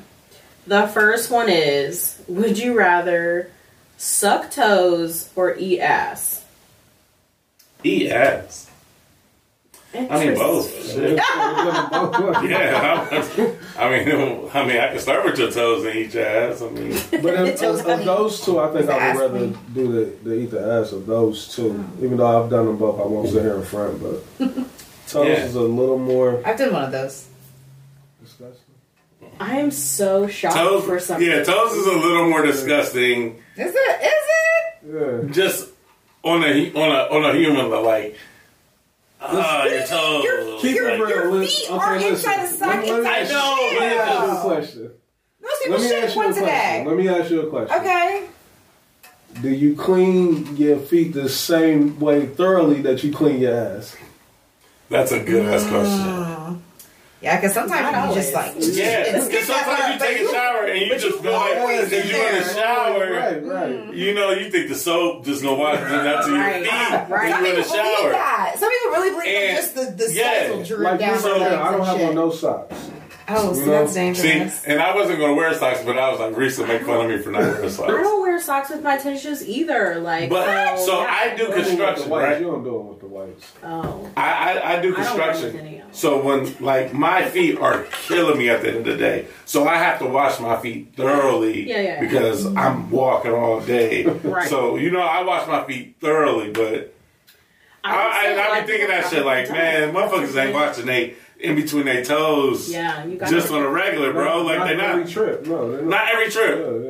The first one is: Would you rather suck toes or eat ass? Eat ass. I mean, both. Yeah, I, I mean, I mean, I can start with your toes and eat your ass. I mean, But of, of, of those two, I think I would rather me. do the, the eat the ass of those two. Mm. Even though I've done them both, I won't sit here in front. But toes Yeah. is a little more I've done one of those. Disgusting. I am so shocked toes. for something. Yeah, toes is a little more disgusting. Is it? Is it? Yeah. Just on a on a on a human like. Ah, your toes. Your, Keep your, it your Let- feet okay, are listen. inside the sock. Let me- let me I Inside know, the Let me ask you a question. Most people Let me ask you a question. day. Let me ask you a question. Okay. Do you clean your feet the same way thoroughly that you clean your ass? That's a good ass question. Yeah, because sometimes you just like. Yeah, It's because sometimes you take a shower and you but just you feel like always because you're in the shower. Right, right. You know, you think the soap just gonna wash it out to your Right, feet right. when Some you're in the shower. that. Some people really believe And- that just the, the yeah, socks will drip Like down this their right I don't have on no socks. Oh, see, You know? that's See, and I wasn't gonna wear socks, but I was like, Reese will make fun of me for not wearing socks. I don't wear socks with my tennis shoes either. Like, But so yeah. I do Only with the construction, right? You don't do it with the whites. Oh, I, I, I do I don't wear construction. any of them. So when like my feet are killing me at the end of the day, so I have to wash my feet thoroughly Yeah, yeah, yeah. because I'm walking all day. Right. So you know I wash my feet thoroughly, but I, I, would say, I, be thinking that shit like, man, motherfuckers ain't watching they in between their toes Yeah, you got just on a regular, bro. Like not they every not trip. No, not. not every trip, yeah.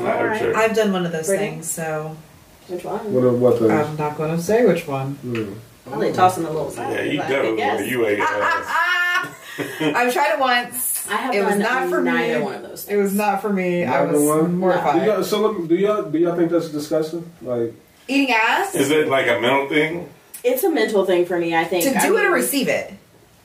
yeah. not every Alright. trip. I've done one of those Brittany? things, so Which one? What, what the? I'm not going to say which one. I'm like tossing a little side. Yeah, you I could definitely you ate ass. I've tried it once. I have it was not for neither me. one of those It was not for me. I Neither was one? No. Do mortified. y'all, so let me- do y'all do y'all think that's disgusting? Like, Eating ass? Is it like a mental thing? It's a mental thing for me. I think to I do it or mean, receive it?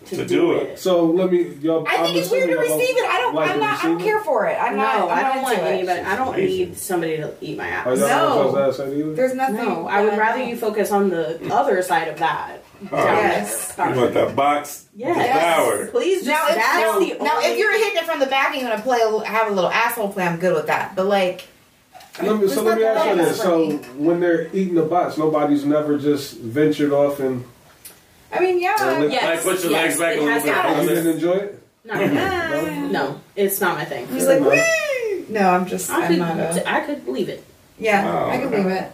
To do it. so let me. Y'all, I think I'm it's weird to receive it. I don't. like I'm not. I don't receive it? care for it. I'm No, not. I'm I don't want into it. anybody. I don't Lazy. need somebody to eat my ass. Oh, No. don't want y'all's ass? There's nothing. No, I would rather you focus on the mm. other side of that. Oh. Yes. You want that box Yes. devoured? Please, just Now, if, that's now, the now, if you're hitting it from the back and you're gonna play, a, little- have a little asshole play, I'm good with that. But like, Let me, so let me ask you this: so when they're eating the box, nobody's never just ventured off and I mean, yeah. Well, Yes, Like, put your yes, legs back it a little has bit to you didn't enjoy it. No, no, it's not my thing. He's like, Wee! no, I'm just. I I'm could, not a. I could leave it. Yeah, Oh, I could okay. leave it.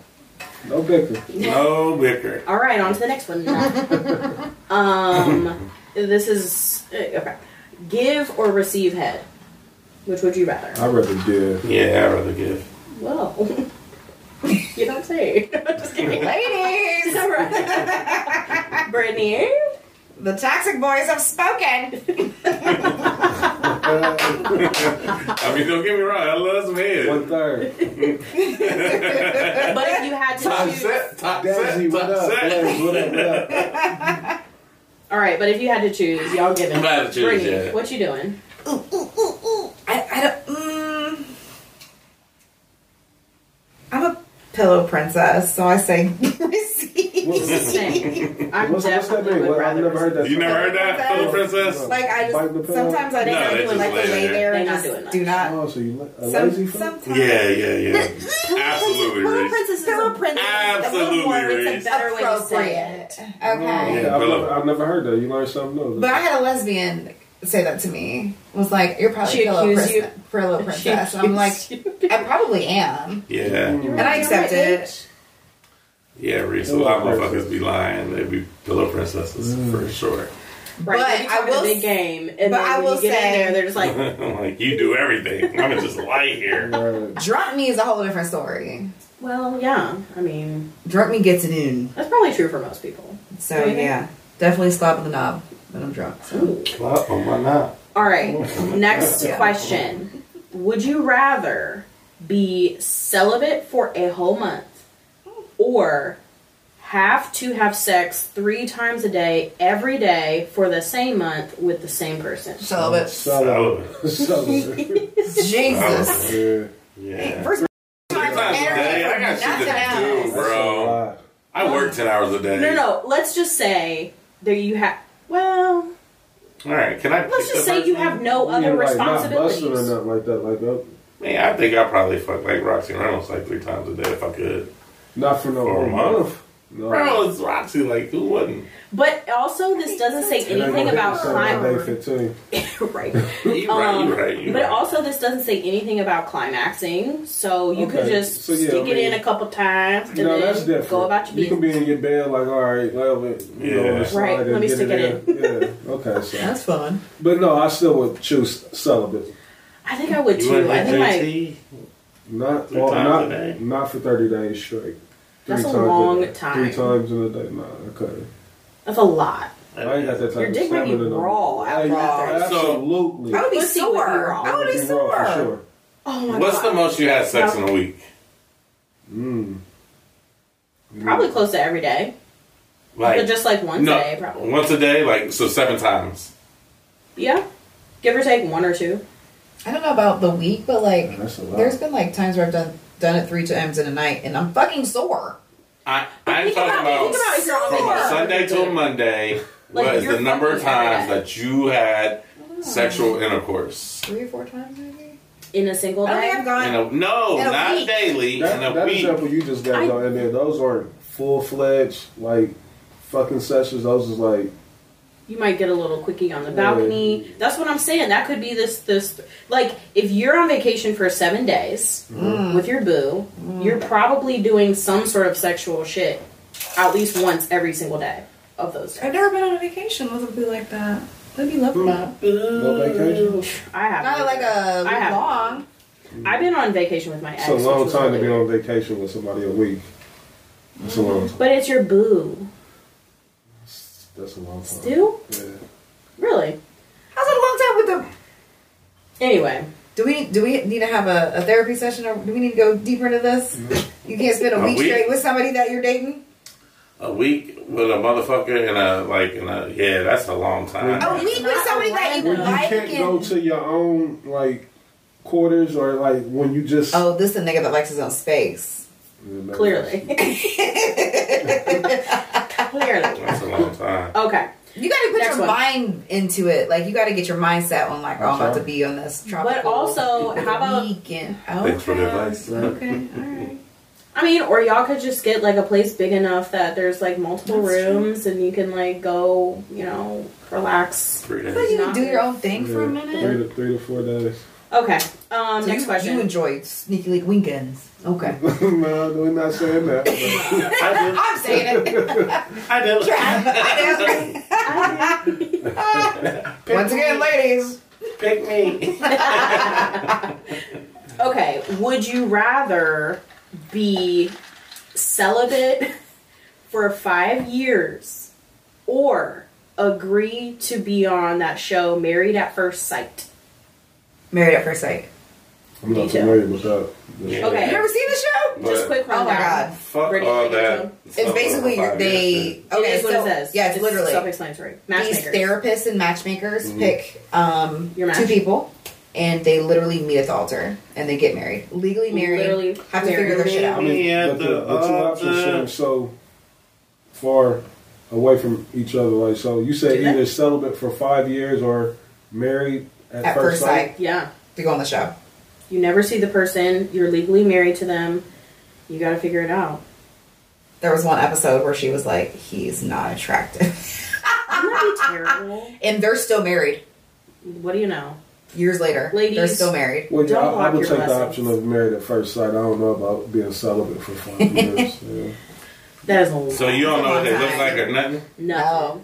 No bicker. No bicker. All right, on to the next one. um, this is uh, okay. Give or receive head. Which would you rather? I'd rather give. Yeah, I'd rather give. Well, you don't say. Just kidding. Ladies, All right. Brittany. the toxic boys have spoken. I mean, don't get me wrong. I love some head. One third. But if you had to Top choose, set, top Desi, set, what top up? set. Blaze, what up? What up? all right. But if you had to choose, y'all give it. I'm glad to choose, Brittany, yeah. what you doing? Ooh, ooh, ooh, ooh. I, I don't. Mm, I'm a pillow princess, so I say receive. Same. I'm What's, what's that definitely name? would Well, I've rather. never heard that. You never heard that, little princess? Like I Bite the just pillow? sometimes I They just not really doing like to that. lay there They and not just doing that. do not. Oh, so you like a Some, lazy fuck? sometimes. Yeah, yeah, yeah. Absolutely, Pillow Reese. princess is Pillow a- princess. Absolutely, a little more, Reese. It's a better way to say it. Appropriate. Oh, Okay. Yeah, I've, pillow. never, I've never heard that. You learned something new. But I had a lesbian say that to me. Was like, "You're probably She pillow, accused you- princess, pillow She princess." And I'm like, you. I probably am, Yeah. and I accept it. Yeah, Reese. A lot of motherfuckers be lying. They be pillow princesses for sure. Right, But I will a big game, and but then I will you get in say- there, they're just like, like, you do everything. I'm gonna just lie here. Right. Drunk me is a whole different story. well, yeah. I mean, Drunk me gets it in. that's probably true for most people. So Don't you think? yeah, Definitely slap the knob when I'm drunk. So. Slap on my knob. All right. Next question. Would you rather be celibate for a whole month or have to have sex three times a day every day for the same month with the same person? Celibate. Celibate. Celibate. Jesus. Yeah. Yeah. First Three times a day. I got shit to do, bro. I work ten hours a day. No, no. Let's just say that you have. Well, All right, can I? let's just say you one? have no You other mean, like, not busting or nothing like that. Like that. Man, I think I probably fuck like Roxy Reynolds like three times a day if I could. Not for no For a month. month. No. Bro, it's Roxy. Like who wouldn't? But also, this doesn't say anything about hit the same day 15. right. You right. Um, You right. You But right. also, this doesn't say anything about climaxing, so you could just so yeah, stick I it in a couple times and No, that's different. go about your you can be in your bed like, all right, well, you Yeah. know, on the side Right, let me stick it in. Yeah, okay, so. That's fun. But no, I still would choose celibate. I think I would you too. wouldn't I hit think like JT? Not, well, not, not for 30 days straight. That's a long day. time. Three times in a day. Nah, I couldn't. that's a lot. I ain't got that type Your of dick might be raw after that. Absolutely. I would be Pussy sore. I would be Be sore. for sure. Oh my god. What's god. the most you had sex in a week? Mm. Probably close to every day, Like but just like once no, a day, probably. once a day, like so seven times. Yeah, give or take one or two. I don't know about the week, but like, Yeah, that's a lot. there's been like times where I've done done it three times in a night, and I'm fucking sore. I I'm think talking about- about, think about if you're on from a. Sunday to a Monday. Like, what is the number of times that you had sexual intercourse? Three or four times, maybe. In a single I think day. I've gone. A, no, In a not week. daily. That, in a that week. example you just got I- though, and then those aren't full fledged like fucking sessions. Those is like You might get a little quickie on the balcony. Mm. That's what I'm saying. That could be this this like if you're on vacation for seven days Mm-hmm. with your boo, mm. you're probably doing some sort of sexual shit at least once every single day of those days. I've never been on a vacation with a boo like that. That'd be lovely. Mm. no vacation. I have Not like a I have. long. I've been on vacation with my ex. It's a long time to be on vacation with somebody a week. That's a long time. But it's your boo. That's a long time. Still? Yeah. Really? How's it a long time with the? Anyway. Do we do we need to have a, a therapy session, or do we need to go deeper into this? Mm-hmm. You can't spend a A week, week? straight with somebody that you're dating. A week with a motherfucker and a like in a yeah, that's a long time. A week with somebody that you When you can't go to your own like quarters or like when you just Oh, this is a nigga that likes his own space. Clearly. Clearly. That's a long time. Okay. You got to put Next your one. mind into it. Like you got to get your mindset on like, oh, I'm about to be on this tropical. But also, how about- weekend? Thanks for the advice. Okay, all right. I mean, or y'all could just get like a place big enough that there's like multiple That's true. rooms and you can like go, you know, relax. Three I thought days. you Not would do your own thing for a minute. three minute. to three to four days. Okay. Um, So next you, question. You enjoy sneaky leak weekends. Okay. no, we're not saying that. but- I'm saying it. I do. I do. Once again, ladies. Pick me. okay. Would you rather be celibate for five years or agree to be on that show Married at First Sight? Married at first sight. I'm not Me too. familiar with that. Yeah. Okay. You ever seen the show? Just quick Oh my god. Fuck Ready all that. go? It's basically they. Okay, it is what so it says. yeah, it's, literally self-explanatory. these therapists and matchmakers pick um, Your two people, and they literally meet at the altar and they get married, legally married. Literally have to figure their shit out. I out. mean, Yeah, but the, the the two options other- seem so far away from each other. Like, so you say Do they? either celibate for five years or married at, At first, first sight. sight. Yeah. To go on the show. You never see the person. You're legally married to them. You got to figure it out. There was one episode where she was like, "He's not attractive," Wouldn't that terrible? and they're still married. What do you know? Years later, Ladies. they're still married. Well, yeah, Don't I, I would your take the option of married at first sight. I don't know about being celibate for five years. Yeah. That is a lot. So you don't know what they look like or nothing? No.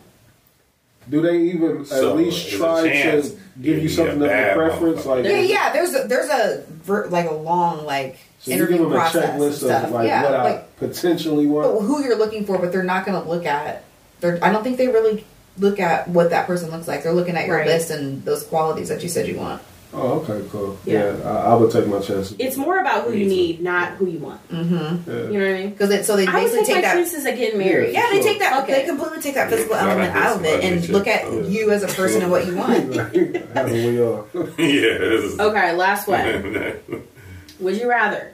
Do they even So, at least try to give you'd you be something a of a preference? Like, Yeah, yeah. There's a there's a ver- like a long like so you interview give them a process and checklist stuff. of like yeah, what I like potentially want. who you're looking for, but they're not going to look at. They're, I don't think they really look at what that person looks like. They're looking at your Right. list and those qualities that you said you want. Oh, okay, cool. Yeah. Yeah, I, I would take my chances. It's more about who you need, not who you want. Mm-hmm. Yeah. You know what I mean? Because it, so they I would basically take take my that. chances at getting married. Yeah, they Sure. take that. Okay. They completely take that physical Yeah, element I out of it and so. look at Yeah. you as a person and what you want. How do we all? yeah. Okay, last one. Would you rather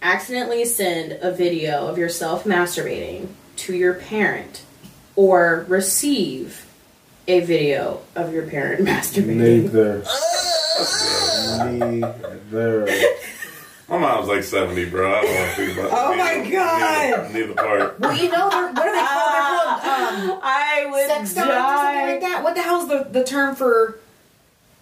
accidentally send a video of yourself masturbating to your parent or receive a video of your parent masturbating? Neither. Neither. My mom's like 70, bro. I don't want to think about Oh neither- my God. Neither, neither part. Well, you know, what are they called? They're called um, I would sex dolls or something like that. What the hell's the, the term for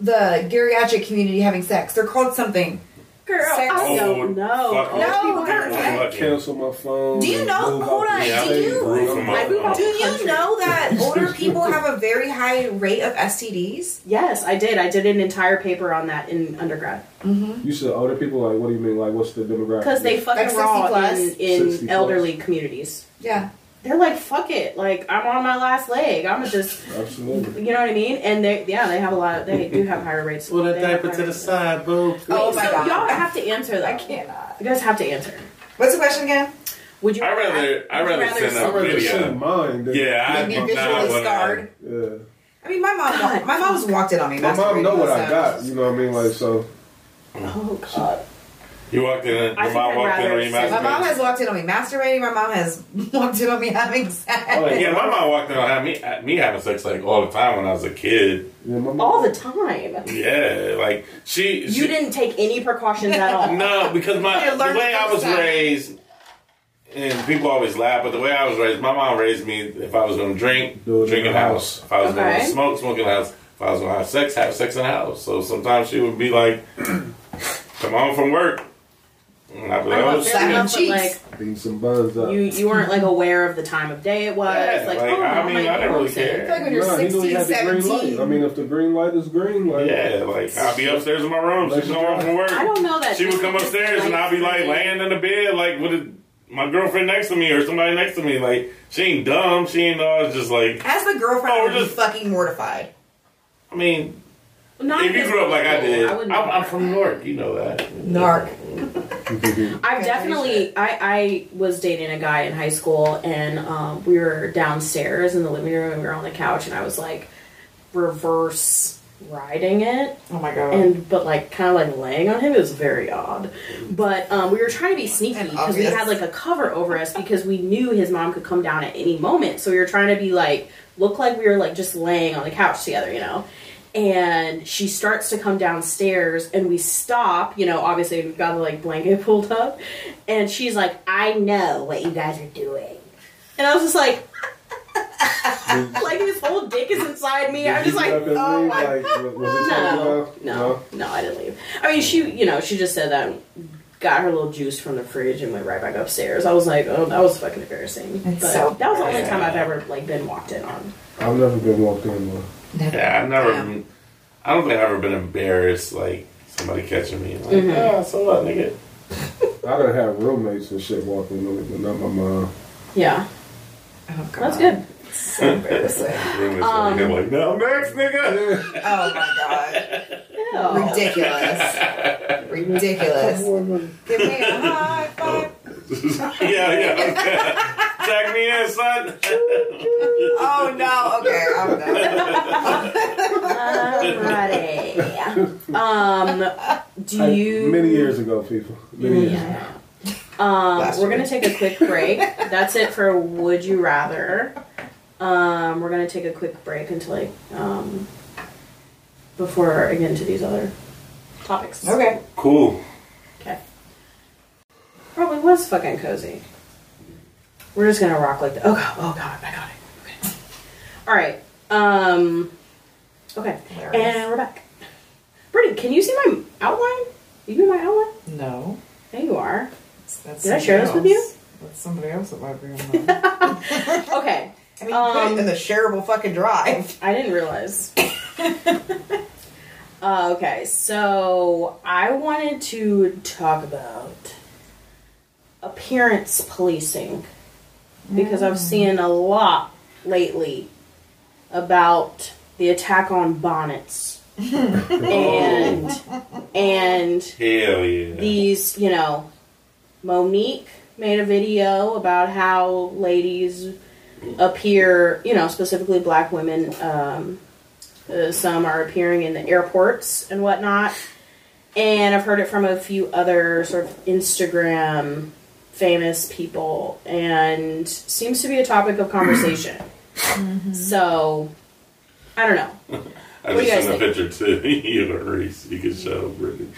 the geriatric community having sex? They're called something. Girl, Sex- I don't know. Oh, fucking Old No, people they're- have- Fucking- Cancel my phone. Do you know- hold on, Yeah, do you- move From out I moved out Do you know that older people have a very high rate of STDs? Yes, I did. I did an entire paper on that in undergrad mm-hmm. You said older people. Like, what do you mean? Like, what's the demographic? because they fucking Like raw plus? in, in 60 plus. elderly communities. Yeah. They're like, fuck it. Like, I'm on my last leg. I'm just, absolutely. you know what I mean? And they, yeah, they have a lot. Of, they do have higher rates. Pull that They have diaper to higher the rates. side, boo. Oh Wait, my so God. y'all have to answer that. I cannot. You guys have to answer. What's the question again? Would you? I'd rather- I'd you rather send I'd out rather video. send mine. Than, Yeah, I Be visually not want scarred. Yeah. I mean, my mom. God. my mom's walked in on me. My mom know what I got. You know what I mean? Like, so Oh God. You walked in, your I think mom I'd walked in on you send- My mom has walked in on me masturbating. My mom has walked in on me having sex. Oh, yeah. Yeah, my mom walked in on me, uh, me having sex like all the time when I was a kid. yeah, All the time. Yeah, like she. You she didn't take any precautions at all. No, because my You the learned way I was time. raised, and people always laugh, but the way I was raised, my mom raised me. If I was going to drink, Do drink in the the house. house. If I was going to smoke, smoke in the house. If I was going to have sex, have sex in the house. So sometimes she would be like, "Come home from work," and I'd like, I "Oh love shit." Slap fair him enough, but like beat some buns up. you, you weren't like aware of the time of day it was. Yeah, like, like, oh, I mean, I didn't really care. I feel like when you're Nah, he knew he 16, had the green 17. light. I mean, if the green light is green, like Yeah, like I'll be upstairs in my room. She's going home from work. I don't know that. She would come upstairs and I'd be like laying in the bed, like with a, my girlfriend next to me or somebody next to me. Like she ain't dumb. She ain't know. It's just like As the girlfriend, Oh, I would be just- fucking mortified. I mean, Not if you grew up like I did, I I'm. I'm from New York. You know that. Narc. I've definitely. I, I was dating a guy in high school, and um, we were downstairs in the living room. and We were on the couch, and I was like reverse riding it, Oh my god. and but like kind of like laying on him. It was very odd, but um, we were trying to be sneaky because we had like a cover over us because we knew his mom could come down at any moment. So we were trying to be like look like we were like just laying on the couch together, you know. And she starts to come downstairs, and we stop. You know, obviously we've got the like blanket pulled up, and she's like, "I know what you guys are doing," and I was just like, like this whole dick is inside me. I'm just like, oh my- like, was, was no, no, no, I didn't leave. I mean, she, you know, she just said that, got her little juice from the fridge and went right back upstairs. I was like, oh, that was fucking embarrassing. It's but so that was the only time I've ever like been walked in on. I've never been walked in with. Yeah, I've never. Yeah. Been, I don't think I've ever been embarrassed like somebody catching me. Like, Mm-hmm. ah, so what, nigga? I done have roommates and shit walking with me, but not my mom. Yeah, Oh, God. that's good. So embarrassing. Roommates Um, like, now next, nigga. Oh my god. Ew. Ridiculous. Ridiculous. Give me a high five. yeah, yeah. Tag me in, son. Oh no. Okay, I'm done. Alrighty. Um, do I- you? many years ago, people. Many years ago. Yeah. Um, Last we're gonna take a quick break. That's it for Would You Rather. Um, we're gonna take a quick break until like um, before I get into these other topics. Okay. Cool. Okay. Probably was fucking cozy. We're just gonna rock like that. Oh god, oh god, I got it. Okay. All right. Um. Okay. Hilarious. And we're back. Brittany, can you see my outline? You do my outline? No. There you are. That's Did I share this with you? That's somebody else that might be on. Okay. I mean, you put Um, it in the shareable fucking drive. I didn't realize. uh, okay, so I wanted to talk about appearance policing because I've seen a lot lately about the attack on bonnets and and Hell yeah. these, you know, Mo'Nique made a video about how ladies appear, you know, specifically black women. Um, uh, some are appearing in the airports and whatnot. And I've heard it from a few other sort of Instagram famous people, and seems to be a topic of conversation. Mm-hmm. So, I don't know. I What do just sent a picture to you and Reese. You can show Brittany.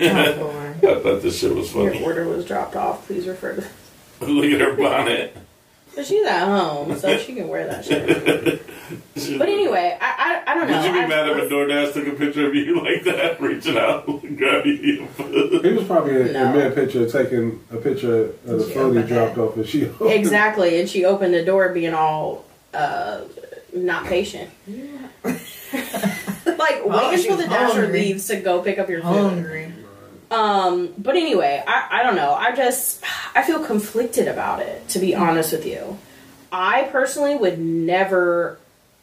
Oh, I thought this shit was Your funny. order was dropped off. Please refer to. Look at her bonnet. But she's at home, so she can wear that shirt. But anyway, I I, I don't know. Would you be I- mad if a DoorDash took a picture of you like that, reaching out, grabbing you? He was probably in, No. in mid picture taking a picture of the She food he dropped it. off, and she Exactly, and she opened the door being all uh not patient. like Oh, waiting she till the dasher leaves to go pick up your food. Hungry. Um, but anyway, I, I don't know. I just I feel conflicted about it, to be honest with you. I personally would never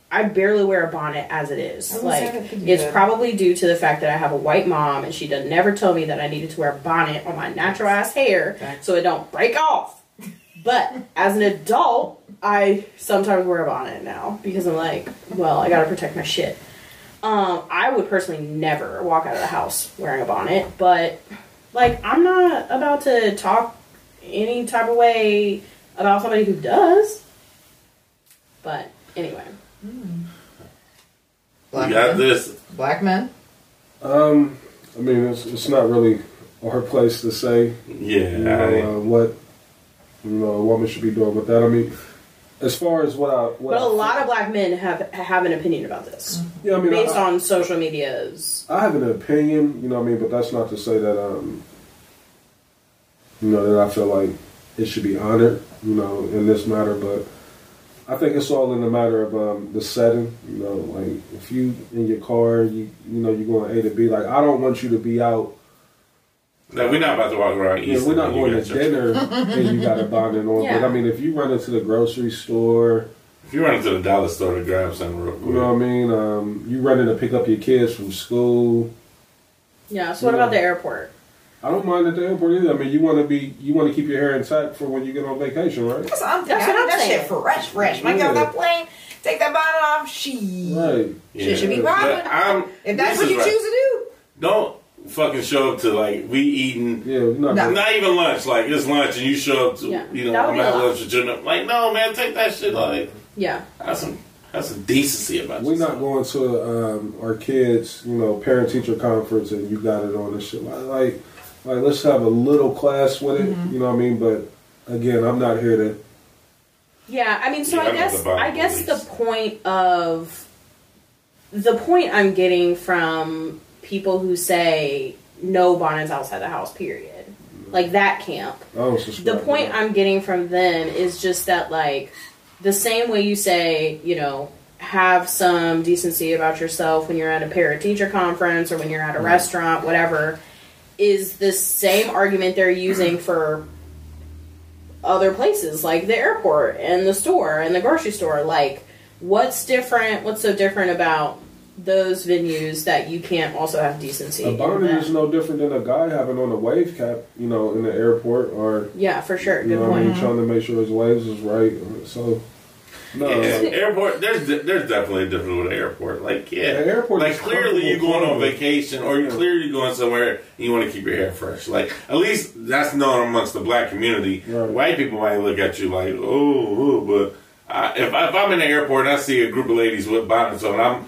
I barely wear a bonnet as it is. Like saying it could be it's good. probably due to the fact that I have a white mom and she does never tell me that I needed to wear a bonnet on my natural ass hair Facts. so it don't break off. But as an adult, I sometimes wear a bonnet now because I'm like, well, I gotta protect my shit. Um, I would personally never walk out of the house wearing a bonnet, but like I'm not about to talk any type of way about somebody who does. But anyway, Black You got men. this. Black men. Um, I mean, it's, it's not really our place to say, Yeah. you know, uh, what you know a woman should be doing with that. I mean, as far as what I, what but a I- lot of black men have have an opinion about this yeah, I mean, based I, on social media's. I have an opinion, you know what I mean, but that's not to say that um, you know, that I feel like it should be honored, you know, in this matter. But I think it's all in the matter of um, the setting, you know, like if you in your car, you you know, you're going A to B. Like I don't want you to be out. No, we're not about to walk around Yeah, we're not going to dinner and you got a bonnet on. Yeah. But I mean, if you run into the grocery store, If you run into the dollar store to grab something real quick, you know what I mean. Um, you running to pick up your kids from school. Yeah. So what about the airport? I don't mind at the airport either. I mean, you want to be, you want to keep your hair intact for when you get on vacation, right? That's what I'm That's thinking. what I I'm need that saying. shit fresh, fresh. When I get Yeah. on that plane, take that bonnet off. She. Right. Shit should be But If that's what you right. choose to do. Don't fucking show up to like we eating. Yeah, not. No. Not even lunch. Like it's lunch, and you show up to Yeah, you know that would I'm be a having lot. lunch with you. Like no, man, take that shit. Like Yeah. that's some have some decency about We're yourself. not going to um, our kids, you know, parent teacher conference and you got it on and shit. Like, like, like, let's have a little class with it. Mm-hmm. You know what I mean? But again, I'm not here to. Yeah, I mean, so Yeah, I I'm guess I guess the point of the point I'm getting from people who say no bonnets outside the house, period, like that camp. Don't. The point. I'm getting from them is just that, like, the same way you say, you know, have some decency about yourself when you're at a parent teacher conference or when you're at a restaurant, whatever, is the same argument they're using for other places like the airport and the store and the grocery store. Like, what's different? What's so different about those venues that you can't also have decency? A in bonnet is no different than a guy having on a wave cap, you know, in the airport or yeah, for sure. you Good know, what I point. mean, trying to make sure his waves is right. So, no, Yeah, like, airport. There's there's definitely a difference with the airport. Like yeah, The airport Like clearly you're going on vacation, or you're Yeah. clearly going somewhere and you want to keep your hair fresh. Like at least that's known amongst the black community. Right. White people might look at you like, oh, oh," but. I, if, I, if I'm in the airport and I see a group of ladies with bonnets on, I'm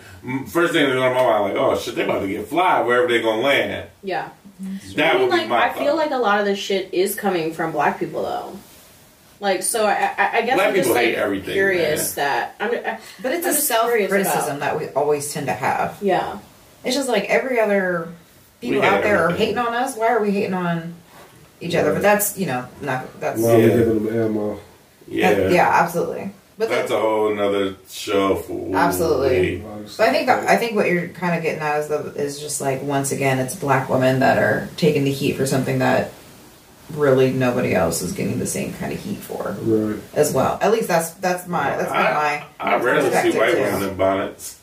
first thing that goes to my mind like, oh shit, they about to get fly wherever they gonna land. Yeah. That I mean, would be like, my I feel like a lot of this shit is coming from black people, though. Like, so I, I, I guess Black I'm just people like hate everything, curious that I'm. I, But it's I'm a self criticism that we always tend to have. yeah, It's just like every other people out there are hating on us. Why are we hating on each other? But that's you know not that's while we're Yeah. giving them ammo. yeah, that- yeah absolutely. But that's the- a whole another show for Absolutely. Wait. So I think I think what you're kind of getting at is the is just like once again it's black women that are taking the heat for something that really nobody else is getting the same kind of heat for Right. as well. At least that's that's my that's been my. I, I rarely see white too. women in bonnets.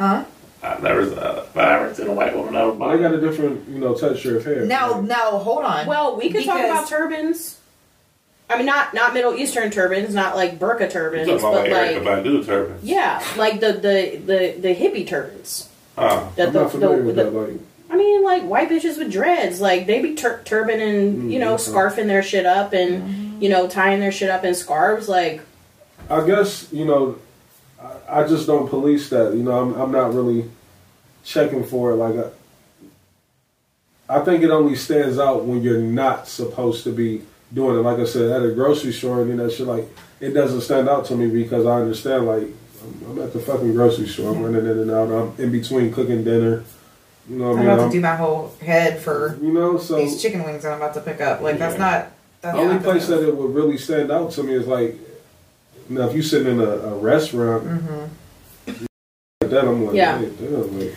Huh? I've never, uh, but I never seen a white woman in a Well, they got a different, you know, texture of hair. Now, Right. now, hold on. Well, we could talk about turbans. I mean, not not Middle Eastern turbans, not like burqa turbans, You talking about but like like Badu turban? yeah, like the the the the hippie turbans. Uh, That I'm the, not familiar the, with the- that. Like, I mean, like white bitches with dreads, like they be tur- turban and you know scarfing their shit up and you know tying their shit up in scarves. Like I guess you know, I, I just don't police that. You know, I'm I'm not really checking for it. Like, I, I think it only stands out when you're not supposed to be doing it. Like I said, at a grocery store and then that shit, like it doesn't stand out to me because I understand. Like, I'm, I'm at the fucking grocery store. I'm running in and out. I'm in between cooking dinner. You know what I I'm mean? about I'm- to do my whole head for you know, so these chicken wings that I'm about to pick up. Like that's not. That's The only not place the- that it would really stand out to me is like, now if you sitting in a, a restaurant, Mhm. like that, I'm like, Yeah. hey, damn, like, at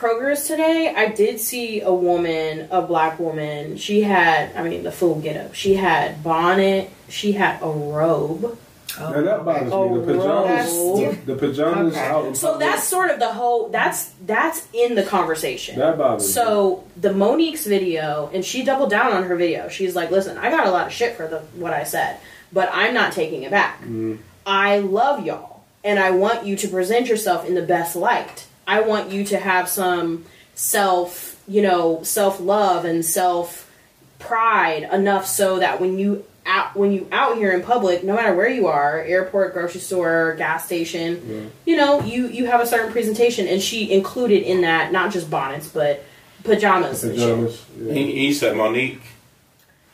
Kroger's today, I did see a woman, a black woman. She had, I mean, the full get up. She had bonnet. She had a robe. Oh, now that bothers Oh, me. The pajamas, Lord. the pajamas Okay. out. So public, that's sort of the whole. That's that's in the conversation. that bothers me. So the Mo'Nique's video, and she doubled down on her video. She's like, "Listen, I got a lot of shit for the what I said, but I'm not taking it back. Mm-hmm. I love y'all, and I want you to present yourself in the best light. I want you to have some self, you know, self love and self pride enough so that when you out when you out here in public, no matter where you are, airport, grocery store, gas station, you know, you you have a certain presentation, and she included in that not just bonnets but pajamas. and shit. pajamas. Yeah. he, he said Mo'Nique.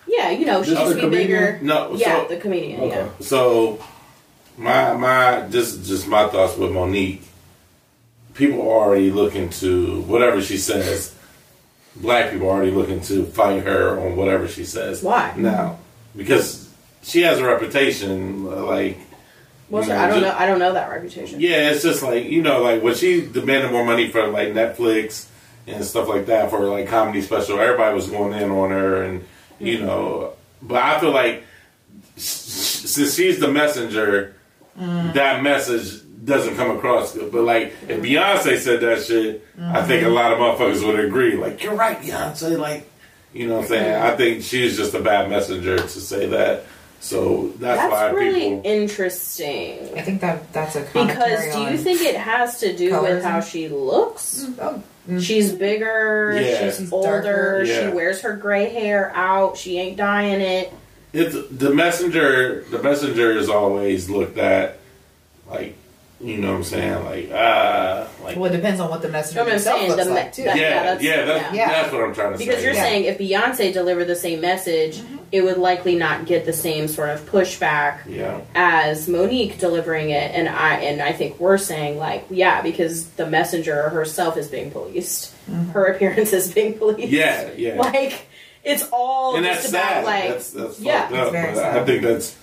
Yeah, you know, she This used to be bigger. No, yeah, so- the comedian. Okay. Yeah. So, my my this is just my thoughts with Mo'Nique. People are already looking to whatever she says. Black people are already looking to fight her on whatever she says. Why? now? Because she has a reputation like. You her- I don't ju- know. I don't know that reputation. Yeah, it's just like you know, like when she demanded more money for like Netflix and stuff like that for like comedy special. Everybody was going in on her, and you mm-hmm. know, but I feel like since she's the messenger, mm. that message doesn't come across good. But like if Beyonce said that shit, I think a lot of motherfuckers would agree. Like you're right, Beyonce. Like you know what I'm saying? I think she's just a bad messenger to say that. So that's, why. That's why really people. interesting. I think that that's a Because do you think it has to do with colorism? how she looks? Mm, oh, mm. She's bigger. Yeah. She's She's older. darker. She wears her gray hair out. She ain't dyeing it. It's the messenger. The messenger is always looked at like you know what I'm saying, like ah, like well, it depends on what the messenger No, I'm himself saying looks the like too. that- yeah, that's- yeah, that's, yeah. that's what I'm trying to Because say. Because you're Yeah. saying if Beyonce delivered the same message, Mm-hmm. it would likely not get the same sort of pushback yeah, as Mo'Nique delivering it, and I and I think we're saying like yeah because the messenger herself is being policed, Mm-hmm. her appearance is being policed. yeah, yeah. like it's all and just that's about sad. like that's that's yeah. fucked It's up. very But I think that's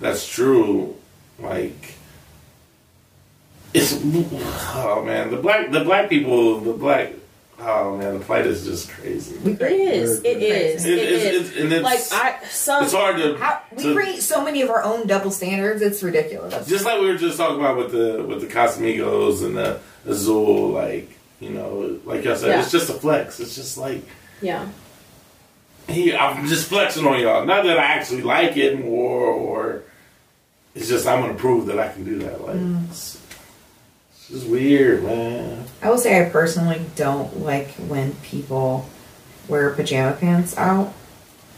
that's true. Like it's oh man, the black the black people, the black oh man, the fight is just crazy. We it create, is it is It- it it's- is it's- and it's- like I some It's hard to, how, we to create so many of our own double standards. It's ridiculous. just like we were just talking about with the with the Casamigos and the Azul, like you know, like I said, Yeah. it's just a flex. It's just like yeah he, I'm just flexing on y'all. Not that I actually like it more, or it's just I'm gonna prove that I can do that. Like mm. it's, it's is weird, man. I will say I personally don't like when people wear pajama pants out.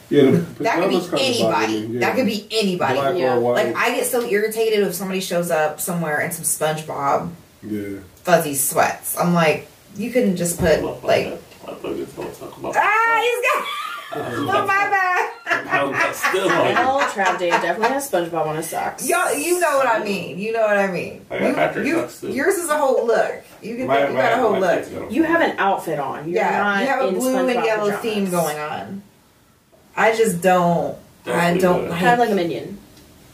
Yeah, That could be anybody. yeah. That could be anybody. Black Yeah. or white. Like I get so irritated if somebody shows up somewhere in some SpongeBob yeah. fuzzy sweats. I'm like, you couldn't just put like Motherfuckers don't talk about. ah, he's got. Oh my bad. I'm still on. well Trav Dave definitely has SpongeBob on his socks Y'all, you know what I mean. You know what I mean. I got You- Patrick you- socks, too. yours is a whole look. You can My- you got a whole look. kids got a- you have an outfit on you're yeah, not you have a in blue and yellow pajamas. theme going on. I just don't. I don't good. like. kind of like a minion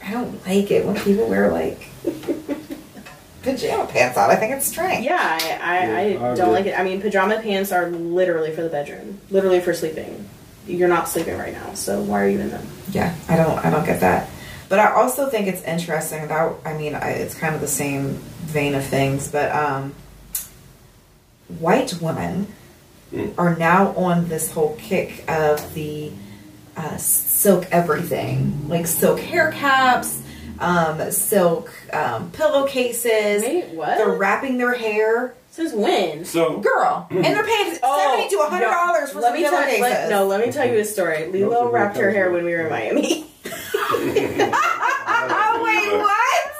I don't like it when people wear like pajama pants out. I think it's strange. yeah I, I, Yeah, I I don't agree. like it I mean pajama pants are literally for the bedroom literally for sleeping you're not sleeping right now. So why are you in them? Yeah, I don't I don't get that. But I also think it's interesting that I mean I, it's kind of the same vein of things, but um, white women Mm. are now on this whole kick of the uh, silk everything, like silk hair caps, um, silk um, pillowcases. Wait, what? They're wrapping their hair, Since when? So girl, and they're paying oh, seventy to hundred dollars for Oh, let some me tell pillowcases. let, No, let me tell you a story. Mm-hmm. Lilo Those wrapped her hair when we were in Miami. oh wait, what?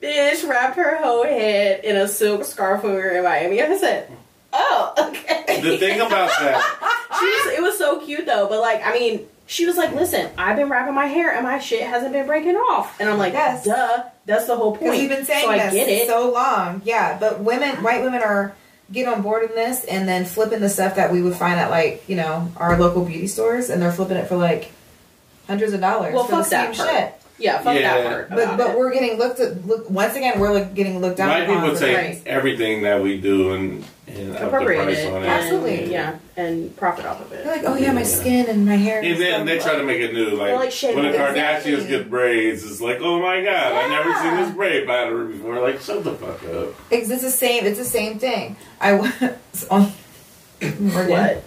Bitch wrapped her whole head in a silk scarf when we were in Miami. I said, "Oh, okay." the thing about that, She was, it was so cute though, but like, I mean, she was like, "Listen, I've been wrapping my hair and my shit hasn't been breaking off," and I'm like, Yes. "Duh, that's the whole point." you've been saying so I get it. so long. Yeah, but women, white women are get on board in this and then flipping the stuff that we would find at like, you know, our local beauty stores and they're flipping it for like hundreds of dollars well, for the fuck that same part. shit. Yeah, fuck Yeah. that part. But but it. we're getting looked at look once again we're like getting looked down white people for take everything that we do and and up the appropriate price it, on and, it. Absolutely. yeah, and profit off of it. They're like, oh yeah, my skin and my hair. And then they try to make it new, like, like when the. Kardashians Exactly. get braids, it's like, oh my god, I've never seen this braid pattern before. Like, shut the fuck up. It's, it's the same. It's the same thing. I was on Morgan. What?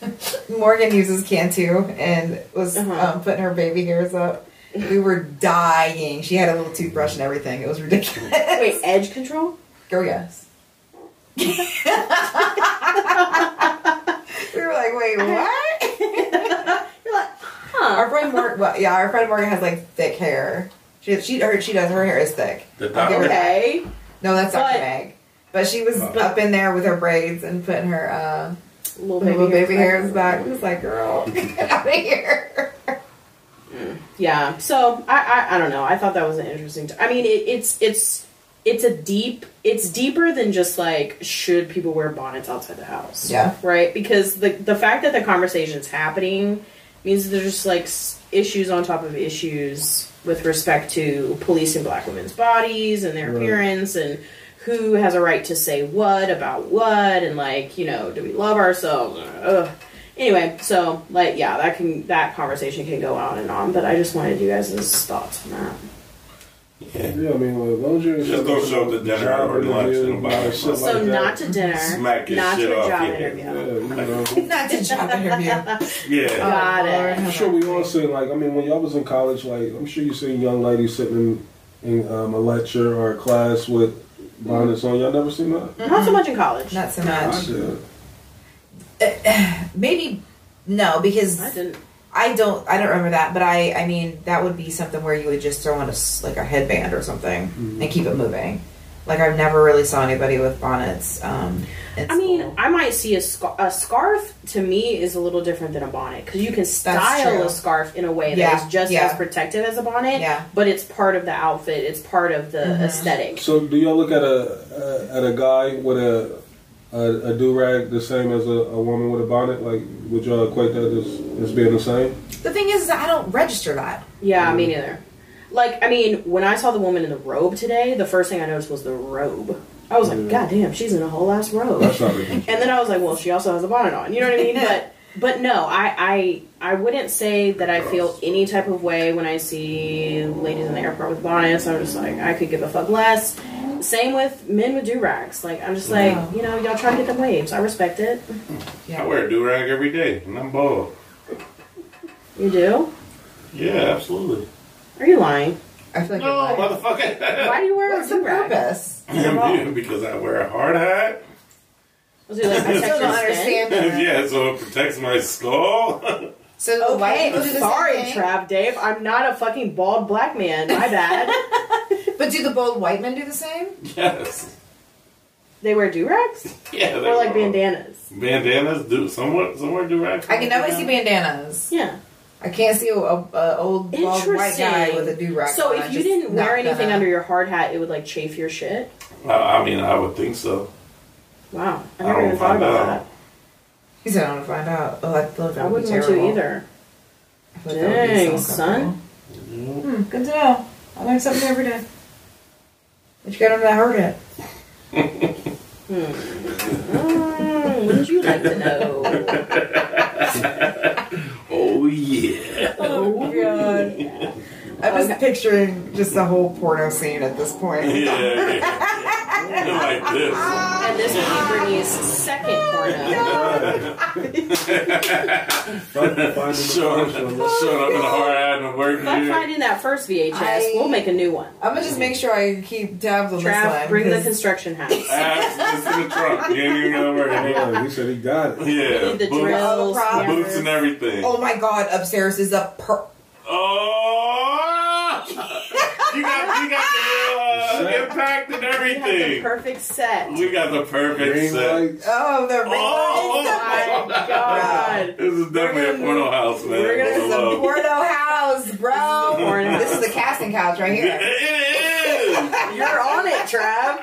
Morgan uses Cantu and was Uh-huh. um, putting her baby hairs up. We were dying. She had a little toothbrush and everything. It was ridiculous. Wait, edge control? Go yes. we were like, wait, what? You're like, huh? our friend Morgan, well, yeah, our friend Morgan has like thick hair. She she her, she does her hair is thick. The I'll give her that. Okay. No, that's Dr. But- Meg. But she was But- up in there with her braids and putting her uh, Little little baby, baby hairs back. It was like, girl, get out of here. Yeah. So I, I I don't know. I thought that was an interesting. T- I mean, it, it's it's it's a deep. It's deeper than just like should people wear bonnets outside the house. Yeah. Right. Because the the fact that the conversation's happening means there's just like issues on top of issues with respect to policing black women's bodies and their Right. appearance and who has a right to say what about what and like you know do we love ourselves Ugh. anyway so like yeah that can that conversation can go on and on but i just wanted you guys' thoughts on that Yeah. Yeah, I mean, well, as long as you're Just don't show up to dinner job or lunch interview, and buy like, it. shit so like that. not to dinner Smack your not shit to a off job your interview Yeah, you know. Not to job interview. Yeah. Got it. I'm sure we all mercy. seen like I mean when y'all was in college like I'm sure you seen young ladies sitting in, in um, a lecture or a class with bonnets on. Y'all never seen that? not so much in college Not so I much. did. Maybe no, because i didn't I don't. I don't remember that. But I. I mean, that would be something where you would just throw on a like a headband or something Mm-hmm. and keep it moving. Like I've never really saw anybody with bonnets. Um, in I mean, school. I might see a, scar- a scarf. To me, is a little different than a bonnet because you can style a scarf in a way Yeah, that is just yeah. as protective as a bonnet. Yeah. but it's part of the outfit. It's part of the Mm-hmm. aesthetic. So do y'all look at a, a at a guy with a a, a do rag the same as a, a woman with a bonnet? Like would y'all equate that as, as being the same? the thing is, that I don't register that. Yeah, me mm-hmm. neither. Like, I mean, when I saw the woman in the robe today, the first thing I noticed was the robe. I was like, Yeah. God damn, she's in a whole ass robe. That's not ridiculous. And then I was like, well, she also has a bonnet on. You know what I mean? but but no, I I I wouldn't say that I feel any type of way when I see ladies in the airport with bonnets. I'm just like, I could give a fuck less. Same with men with do rags. Like I'm just like, Yeah. you know, y'all try to get them waves. I respect it. Yeah. I wear a do rag every day, and I'm bald. You do? Yeah, absolutely. Are you lying? I feel like No, you're lying. motherfucker. Why do you wear What's a the do rag? purpose? because I wear a hard hat. Was it like I still don't understand that. yeah, so it protects my skull. So the white Okay, people do the sorry, same thing? Trap Dave. I'm not a fucking bald black man. My bad. But do the bald white men do the same? yes. they wear do rags Yeah. they or like wear- bandanas. Bandanas do somewhat. Somewhere do rags. I can definitely see bandanas. Yeah. I can't see a, a, a old bald white guy with a do rag. So if you didn't wear anything under your hard hat, it would like chafe your shit. I, I mean, I would think so. Wow, I I never don't even thought find about out. He said, "I want to find out." Oh, I that that. I would be wouldn't want terrible. to either. I feel like that would be Dang, so son. uncomfortable. Hmm, good to know. I learn something every day. But you got under that hard hat. Mm, would you like to know? Oh yeah. Oh god. I'm just picturing just the whole porno scene at this point. Yeah, yeah. like this. And this will be Brittany's second porno. Showing, showing up in a hard hat and work By here. finding that first VHS, I- we'll make a new one. I'm gonna just make sure I keep tabs on this Trav, one. bring the construction house. Ass is in the trunk. You ain't even gonna worry. Yeah, he said he got it. Yeah, the boots, drills, oh, props. boots and everything. oh my god, upstairs is a per. Oh, you got you got the uh, impact and We have the everything. perfect set. We got the perfect Green set. lights. Oh, the ring Oh, lights. my god. This is definitely a porno house, man. we're gonna This is a porno house, bro. porno This is the casting couch right It here. is. You're on it, Trav.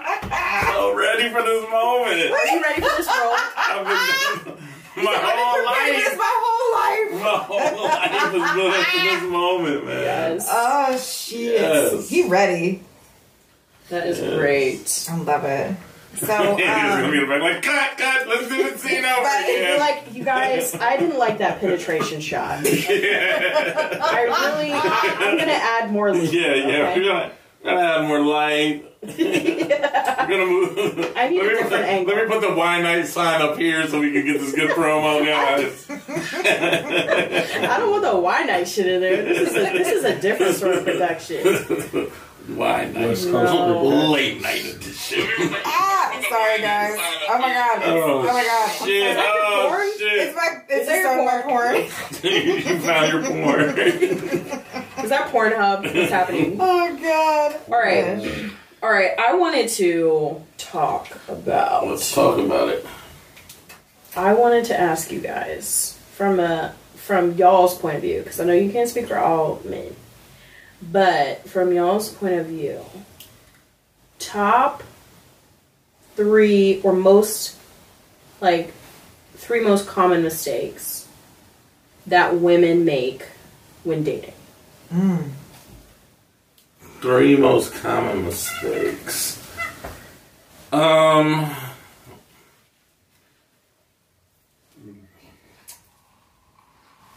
So ready for this moment. Are you ready for this role? I've been, my whole been preparing this life, my whole life. my whole life is built up to this moment, man. Yes. Oh shit. Yes. He ready. That is Yes. great. I love it. So He's gonna be in um, the like, cut, cut, let's do the scene over Right, again. Like, you guys, I didn't like that penetration shot. I really, I, I'm gonna add more lead. Yeah, yeah. okay? We're gonna, gonna add more light. We're gonna move. I need a let me, different angle. Let me put the Wine Night sign up here so we can get this good promo, guys. I don't want the Wine Night shit in there. This is a, this is a different sort of production. Wine Night. West Coast No. Late night edition. ah, sorry guys. Oh my god. It's, Oh, oh, my god. Shit. that your Oh, porn? It's my it's Is that just your on porn. you found your porn. Is that Pornhub? What's happening? Oh god. All right. All right. I wanted to talk about. Let's talk about it. I wanted to ask you guys from a from y'all's point of view because I know you can't speak for all men, but from y'all's point of view, top three or most like three most common mistakes that women make when dating. Hmm. Three most common mistakes. Um.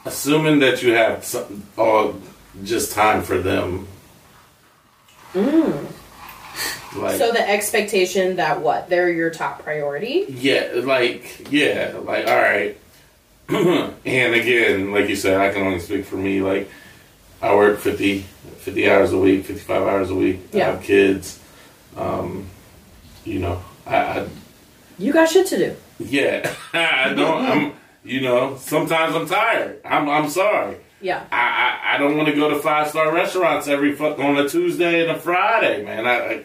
Assuming that you have some, all just time for them. Like, So the expectation that what they're your top priority. yeah, like, yeah, like, all right. and again, like you said, I can only speak for me. Like, I work 50, 50 hours a week, 55 hours a week. Yeah. I have kids. Um, you know, I, I You got shit to do. yeah, I don't. I'm, you know, sometimes I'm tired. I'm, I'm sorry. Yeah. I, I, I don't want to go to five star restaurants every fuck on a Tuesday and a Friday, man. I, I,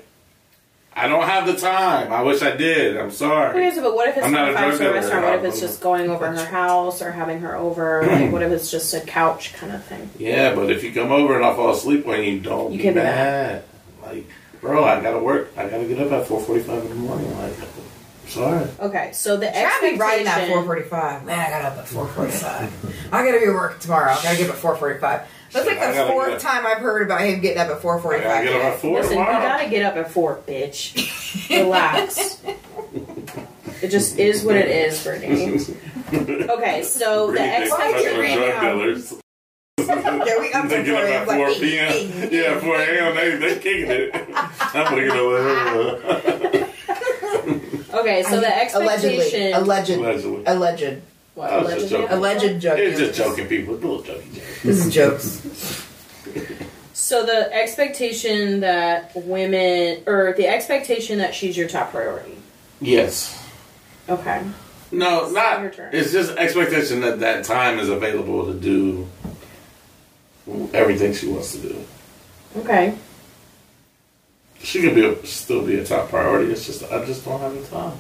I don't have the time. I wish I did. I'm sorry. Okay, so but what if it's I'm not not a a five drug star restaurant? What if it's just going over her house or having her over? Like, what if it's just a couch kind of thing? Yeah, but if you come over and I fall asleep when you don't, You be can't be mad. Like, bro, I gotta work. I gotta get up at 4:45 in the morning. Like, I'm sorry. Okay, so the Try to be riding at expectation. 4:45. Man, I got up at 4:45. I gotta be at work tomorrow. I gotta get up at 4:45. That's like the fourth time I've heard about him getting up at 4:45. I gotta get up at four Listen, you gotta get up at four, bitch. Relax. it just is what it is, Brittany. Okay, so the Really big expectation. professional drug. Yeah, we up They get up 4 at 4 like, p.m. Yeah, 4 a.m. They they kicking it. I'm looking over. Okay, so the allegedly, expectation. alleged, Allegedly. alleged, What, I was just joking. alleged joke. It's just joking, people. It's a little joking. This is jokes. So the expectation that women, or the expectation that she's your top priority. Yes. Okay. No, Your not. turn. It's just expectation that that time is available to do everything she wants to do. Okay. She could be a, still be a top priority. It's just I just don't have the time.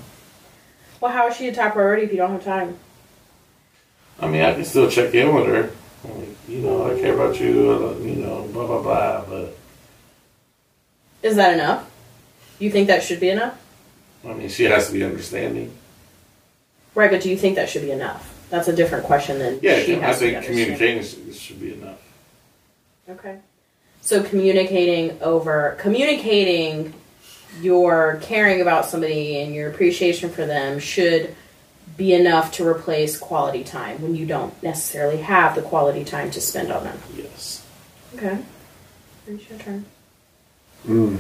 Well, how is she a top priority if you don't have time? I mean, I can still check in with her. Like, you know, I care about you. You know, blah blah blah. But Is that enough? You think that should be enough? I mean, she has to be understanding. Right, but do you think that should be enough? That's a different question than Yeah, she I has to be think communicating should be enough. Okay. So communicating over communicating your caring about somebody and your appreciation for them should be enough to replace quality time when you don't necessarily have the quality time to spend on them. Yes. Okay. It's your turn. Mm.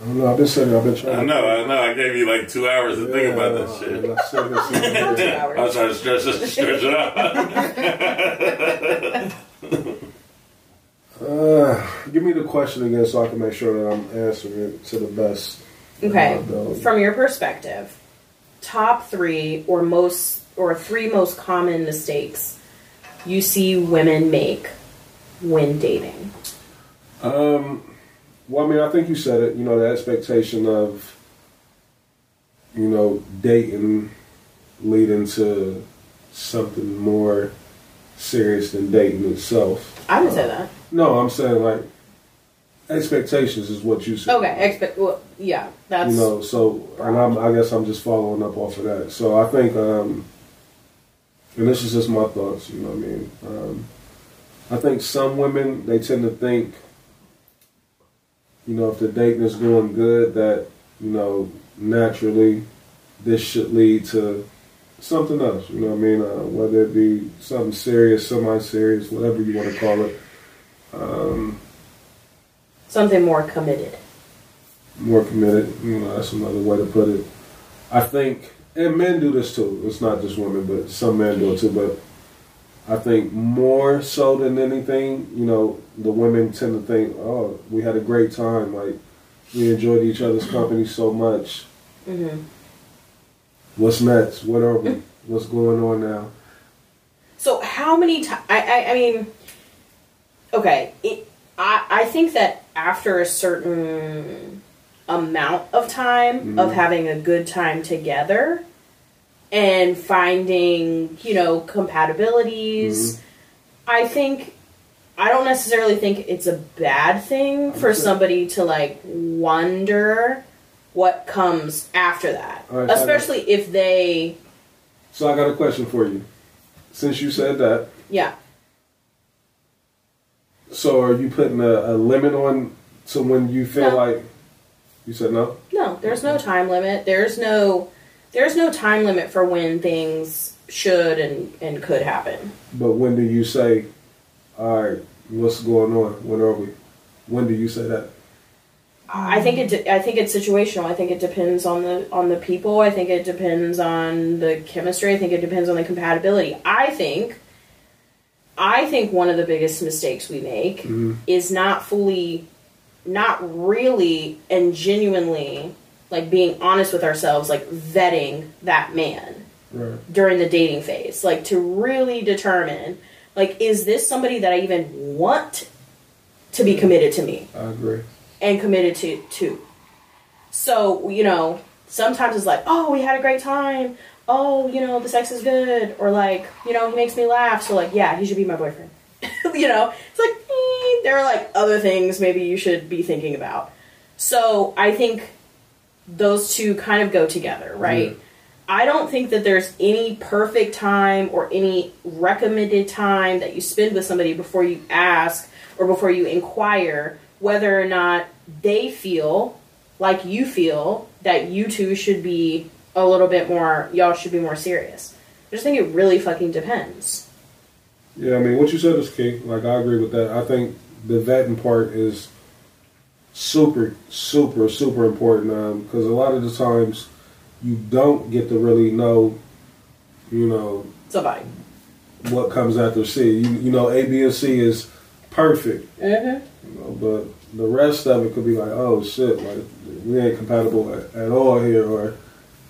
I don't know. I've been sitting. I've been trying. I know, I know. I gave you like two hours to think about that shit. Yeah, I said this in Two here. I was hours. trying to stretch it, stretch it out. Uh, give me the question again so I can make sure that I'm answering it to the best. Okay. of my ability. From your perspective, top three or most or three most common mistakes you see women make when dating. Um, well, I mean, I think you said it. You know, the expectation of, you know, dating leading to something more serious than dating itself. I would say that. No, I'm saying like expectations is what you said. Okay. Expect. Well, yeah. That's. you know so and I'm, i guess i'm just following up off of that so i think um and this is just my thoughts you know what i mean um i think some women they tend to think you know if the dating is going good that you know naturally this should lead to something else you know what i mean uh, whether it be something serious semi-serious whatever you want to call it um something more committed. more committed. You know, that's another way to put it. I think, and men do this too. It's not just women, but some men do it too. But I think more so than anything, you know, the women tend to think, "Oh, we had a great time. Like we enjoyed each other's company so much. hmm What's next? What are we? What's going on now?" So how many times? I, I I mean, okay. It, I I think that after a certain amount of time of Mhm. having a good time together and finding you know compatibilities, I think. I don't necessarily think it's a bad thing for somebody to like wonder what comes after that. Right, so I got- Especially if they So I got a question for you. Since you said that, yeah. So are you putting a, a limit on to when you feel No. like? You said no. No, there's no time limit. There's no there's no time limit for when things should and, and could happen. But when do you say, all right, what's going on? When are we? When do you say that? I think it de- I think it's situational. I think it depends on the on the people. I think it depends on the chemistry. I think it depends on the compatibility. I think I think one of the biggest mistakes we make Mhm. is not fully not really and genuinely like being honest with ourselves like vetting that man. Right. during the dating phase like to really determine like is this somebody that i even want to be committed to me I agree. and committed to to so you know sometimes it's like oh we had a great time oh you know the sex is good or like you know he makes me laugh so like yeah he should be my boyfriend. You know? It's like eh, there are like other things maybe you should be thinking about. So i think those two kind of go together right? Yeah. I don't think that there's any perfect time or any recommended time that you spend with somebody before you ask or before you inquire whether or not they feel like you feel that you two should be a little bit more, y'all should be more serious. I just think it really fucking depends. Yeah, I mean, what you said is key. Like, I agree with that. I think the vetting part is super, super, super important because a lot of the times you don't get to really know, you know, Somebody. what comes after C. You, you know, A, B, and C is perfect, Mm-hmm. you know, but the rest of it could be like, oh shit, like we ain't compatible at, at all here, or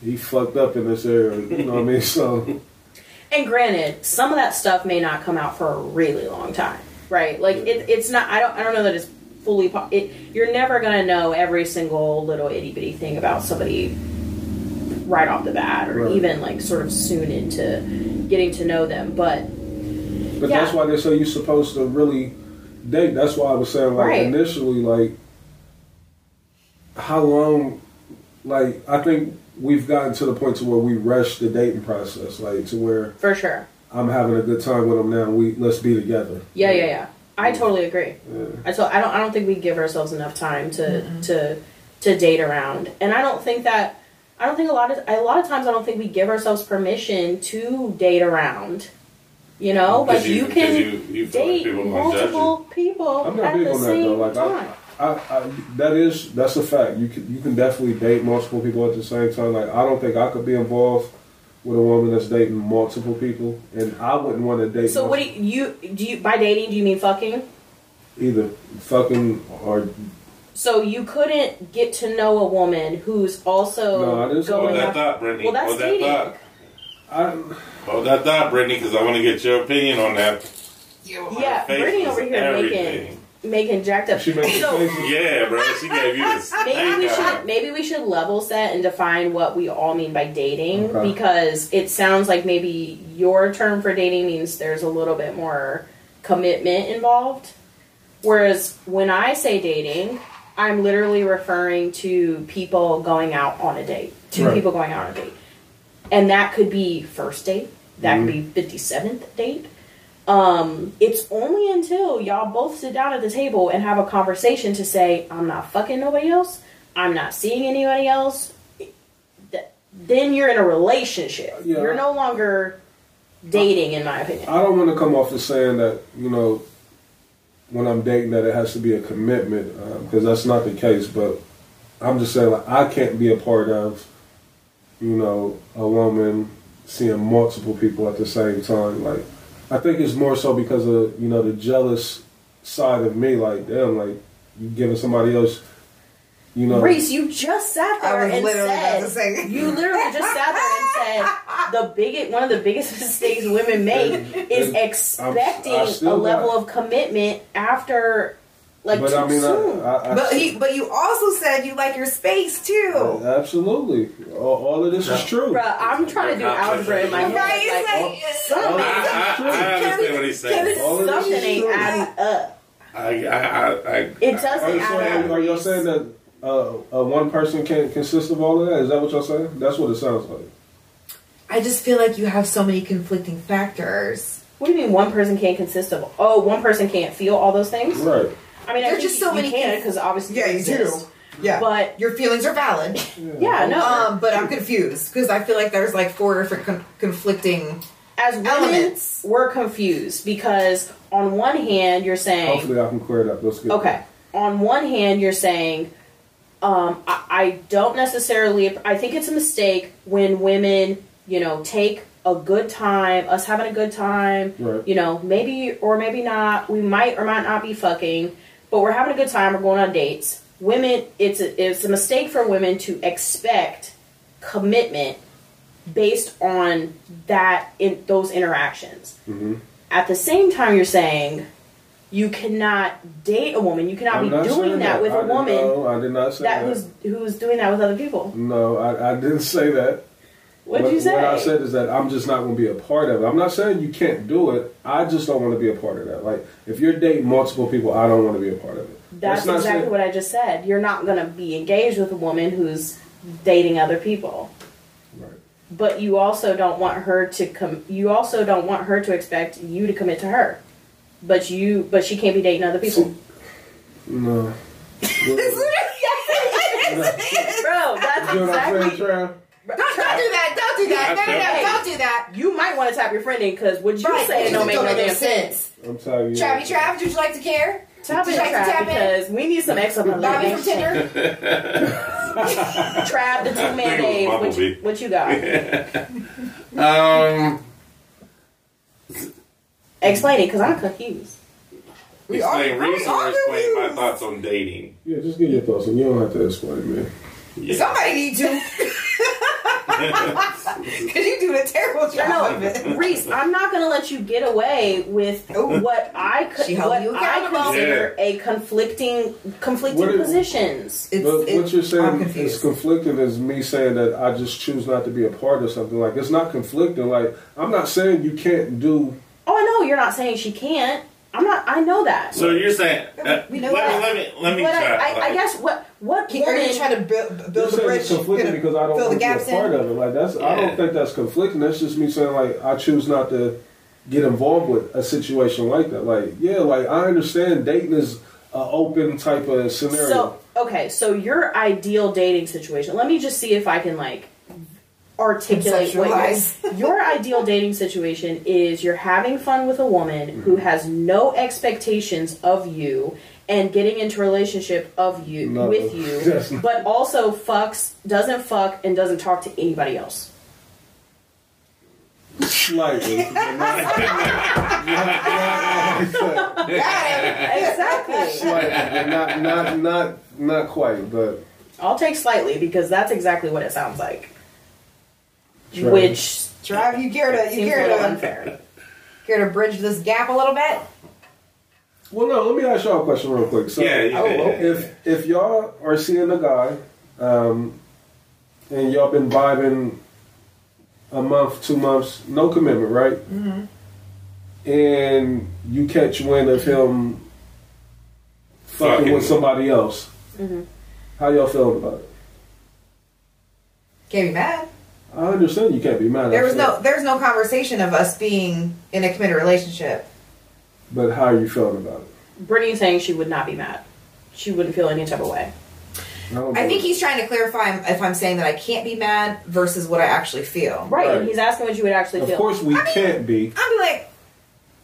he fucked up in this area. You know what I mean? So And granted, some of that stuff may not come out for a really long time, right? Like it, it's not. I don't. I don't know that it's fully. Po- it, you're never gonna know every single little itty bitty thing about somebody right off the bat, or Right. even like sort of soon into getting to know them. But But Yeah. that's why they say you're supposed to really date. That's why I was saying, like, Right. initially, like, how long, like, I think we've gotten to the point to where we rush the dating process, like, to where for sure, I'm having a good time with them now. We let's be together. yeah, yeah, yeah. I totally agree. Yeah. I to, I don't. I don't think we give ourselves enough time to to to date around, and I don't think that. I don't think a lot of a lot of times I don't think we give ourselves permission to date around. You know, Because like you, because can you, you feel like date people multiple you. people I'm not at the same though. Like time. I, I, I, that is that's a fact. You can you can definitely date multiple people at the same time. Like I don't think I could be involved with a woman that's dating multiple people, and I wouldn't want to date. so what do you, you do? You by dating do you mean fucking? either fucking or So you couldn't get to know a woman who's also No, I Hold going that after. thought, Brittany. Well, that's Hold that dating. thought. I. Hold that thought, Brittany, because I want to get your opinion on that. Yeah, Face Brittany over here everything. making making jacked up. She makes so faces. Yeah, bro. She gave you this. maybe we stank should maybe we should level set and define what we all mean by dating Okay. because it sounds like maybe your term for dating means there's a little bit more commitment involved. Whereas when I say dating, I'm literally referring to people going out on a date. Two Right. people going out on a date. And that could be first date. That Mm-hmm. could be 57th date. Um, it's only until y'all both sit down at the table and have a conversation to say, I'm not fucking nobody else, I'm not seeing anybody else, th- then you're in a relationship. Yeah. You're no longer dating, in my opinion. I don't want to come off as saying that you know when I'm dating that it has to be a commitment because that's not the case. But I'm just saying like I can't be a part of you know a woman seeing multiple people at the same time. Like I think it's more so because of you know the jealous side of me. Like damn, like you giving somebody else. You know, Reese, you just sat there and literally said, about say. you literally just sat there and said the biggest one of the biggest mistakes women make is And I'm- expecting I a still level got- of commitment after like but too I mean, soon. I, I, I, But he, but you also said you like your space too. absolutely, all, all of this is true. Bruh, I'm trying to do algebra in my head. Right? It's like, like, I, something, I, I understand what he's saying. All something ain't true. adding up. I, I, I, I, It doesn't you add up. are y'all saying that uh, uh, one person can't consist of all of that? Is that what y'all saying? That's what it sounds like. I just feel like you have so many conflicting factors. What do you mean one person can't consist of? Oh, one person can't feel all those things. Right. I mean, There's think just so you many can because obviously Yeah, they you do. Yeah, But your feelings are valid. yeah, no. Um, but I'm confused because I feel like there's like four different con- conflicting. As women, elements. we're confused because on one hand you're saying Hopefully, I can clear it up. Let's get Okay. On one hand, you're saying, um, I, I don't necessarily. I think it's a mistake when women, you know, take a good time, us having a good time. Right. You know, maybe or maybe not. We might or might not be fucking, but we're having a good time. We're going on dates. Women, it's a, it's a mistake for women to expect commitment based on that in those interactions. Mm-hmm. At the same time, you're saying you cannot date a woman. You cannot I'm be doing saying that, with I a woman No, I did not say that that. who's who's doing that with other people. no, I, I didn't say that. What'd what, you say? What I said is that I'm just not going to be a part of it. I'm not saying you can't do it. I just don't want to be a part of that. Like, if you're dating multiple people, I don't want to be a part of it. That's not exactly saying- what I just said. You're not going to be engaged with a woman who's dating other people. Right. But you also don't want her to come. You also don't want her to expect you to commit to her. But you, but she can't be dating other people. No. Bro, that's You know what I'm saying, exactly. Trav? Don't, don't do that! Don't do that! No, no, Hey. no! Don't do that! You might want to tap your friend in because what you Right, saying don't make no no damn sense. I'm telling you. Travy, Trav, would you like to care? Tap Would in, like Trav, tap in? because we need some extra Bobby from. Tinder. Trav, the two man Think it was Dave. What you, what you got? um, Explain it because I'm confused. We are- explain we reason are or explain my thoughts on dating. Yeah, just give your thoughts, and you don't have to explain, man. Yeah. Somebody need to. Because you do a terrible job of it. No, Reese, I'm not going to let you get away with Ooh. what I could, She what you I accountable. consider a conflicting, conflicting What if- positions. It's, but it's, what you're saying is conflicting is me saying that I just choose not to be a part of something. Like it's not conflicting. Like I'm not saying you can't do. Oh, I know you're not saying she can't. I'm not. I know that. So you're saying? Uh, We know let, that. me, let me let me but try. I, I, I guess what what Are you woman? trying to build, build a bridge? it's conflicting because I don't fill want the to be a part in? of it. Like that's I don't think that's conflicting. That's just me saying like I choose not to get involved with a situation like that. Like yeah, like I understand dating is an open type of scenario. So okay, so your ideal dating situation. Let me just see if I can like articulate what your, your ideal dating situation is. You're having fun with a woman who mm-hmm. has no expectations of you and getting into a relationship of you No, with you, but also fucks doesn't fuck and doesn't talk to anybody else. Slightly. like. Exactly. Slightly, not not not not quite, but I'll take slightly because that's exactly what it sounds like. Sure. Which Drive, you care to you seems a care little to unfair. care to bridge this gap a little bit. well, no. Let me ask y'all a question real quick. So, Yeah, yeah, yeah. if if y'all are seeing a guy, um, and y'all been vibing a month, two months, no commitment, right? Mm-hmm. And you catch wind of him fucking, Fucking. with somebody else. How y'all feeling about it? Can't be mad. I understand you can't be mad. There at was that, no there's no conversation of us being in a committed relationship. But how are you feeling about it? Brittany's saying she would not be mad. She wouldn't feel any type of way. don't I think he's trying to clarify if I'm saying that I can't be mad versus what I actually feel. Right, Right. and he's asking what you would actually Of feel. course, we can't be. I'd be like,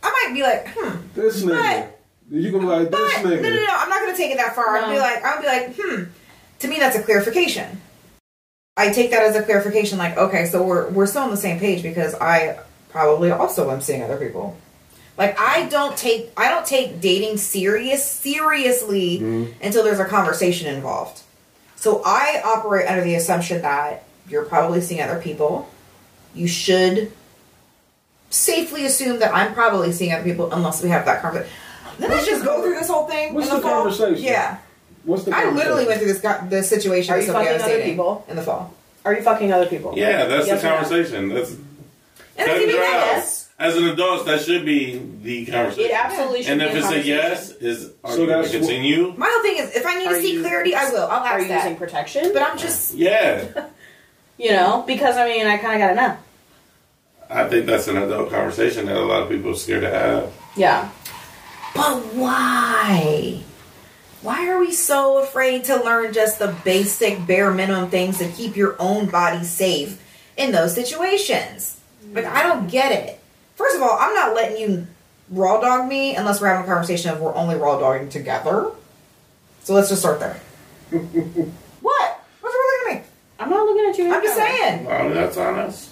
I might be like, hmm. This nigga. You can be like, But nigga? no, no, no, I'm not going to take it that far. I'd be like, I'd be like, hmm. To me, that's a clarification. I take that as a clarification. Like, okay, so we're we're still on the same page because I probably also am seeing other people. Like, I don't take I don't take dating serious seriously mm-hmm. until there's a conversation involved. So I operate under the assumption that you're probably seeing other people. You should safely assume that I'm probably seeing other people unless we have that conversation. Then let's just go through this whole thing. What's the, the conversation? Yeah, What's the I literally went through this go- this situation. Are with you somebody I was fucking other dating people? in the fall? Are you fucking other people? Yeah, that's Yes the or no? conversation. That's And cut and even yes. As an adult, that should be the conversation. It absolutely should and if a it's a conversation. yes, is are So you going to continue? My whole thing is, if I need Are to see you- clarity, I will. I'll Are you that. using protection? But I'm just Yeah, you know, because I mean, I kind of gotta know. I think that's an adult conversation that a lot of people are scared to have. Yeah. But why? Why are we so afraid to learn just the basic bare minimum things to keep your own body safe in those situations? Like I don't get it. First of all, I'm not letting you raw dog me unless we're having a conversation of we're only raw dogging together. So let's just start there. what? What's wrong with me? I'm not looking at you. I'm just saying. Well, that's honest.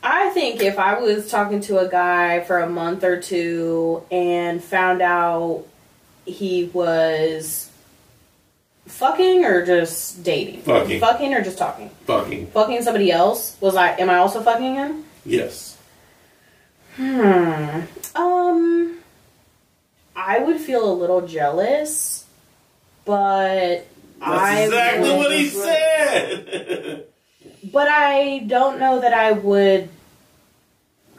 I think if I was talking to a guy for a month or two and found out he was fucking or just dating, Fucking. fucking or just talking, Fucking fucking somebody else, was I? Am I also fucking him? yes. Hmm. Um. I would feel a little jealous, but That's I exactly what he said. But I don't know that I would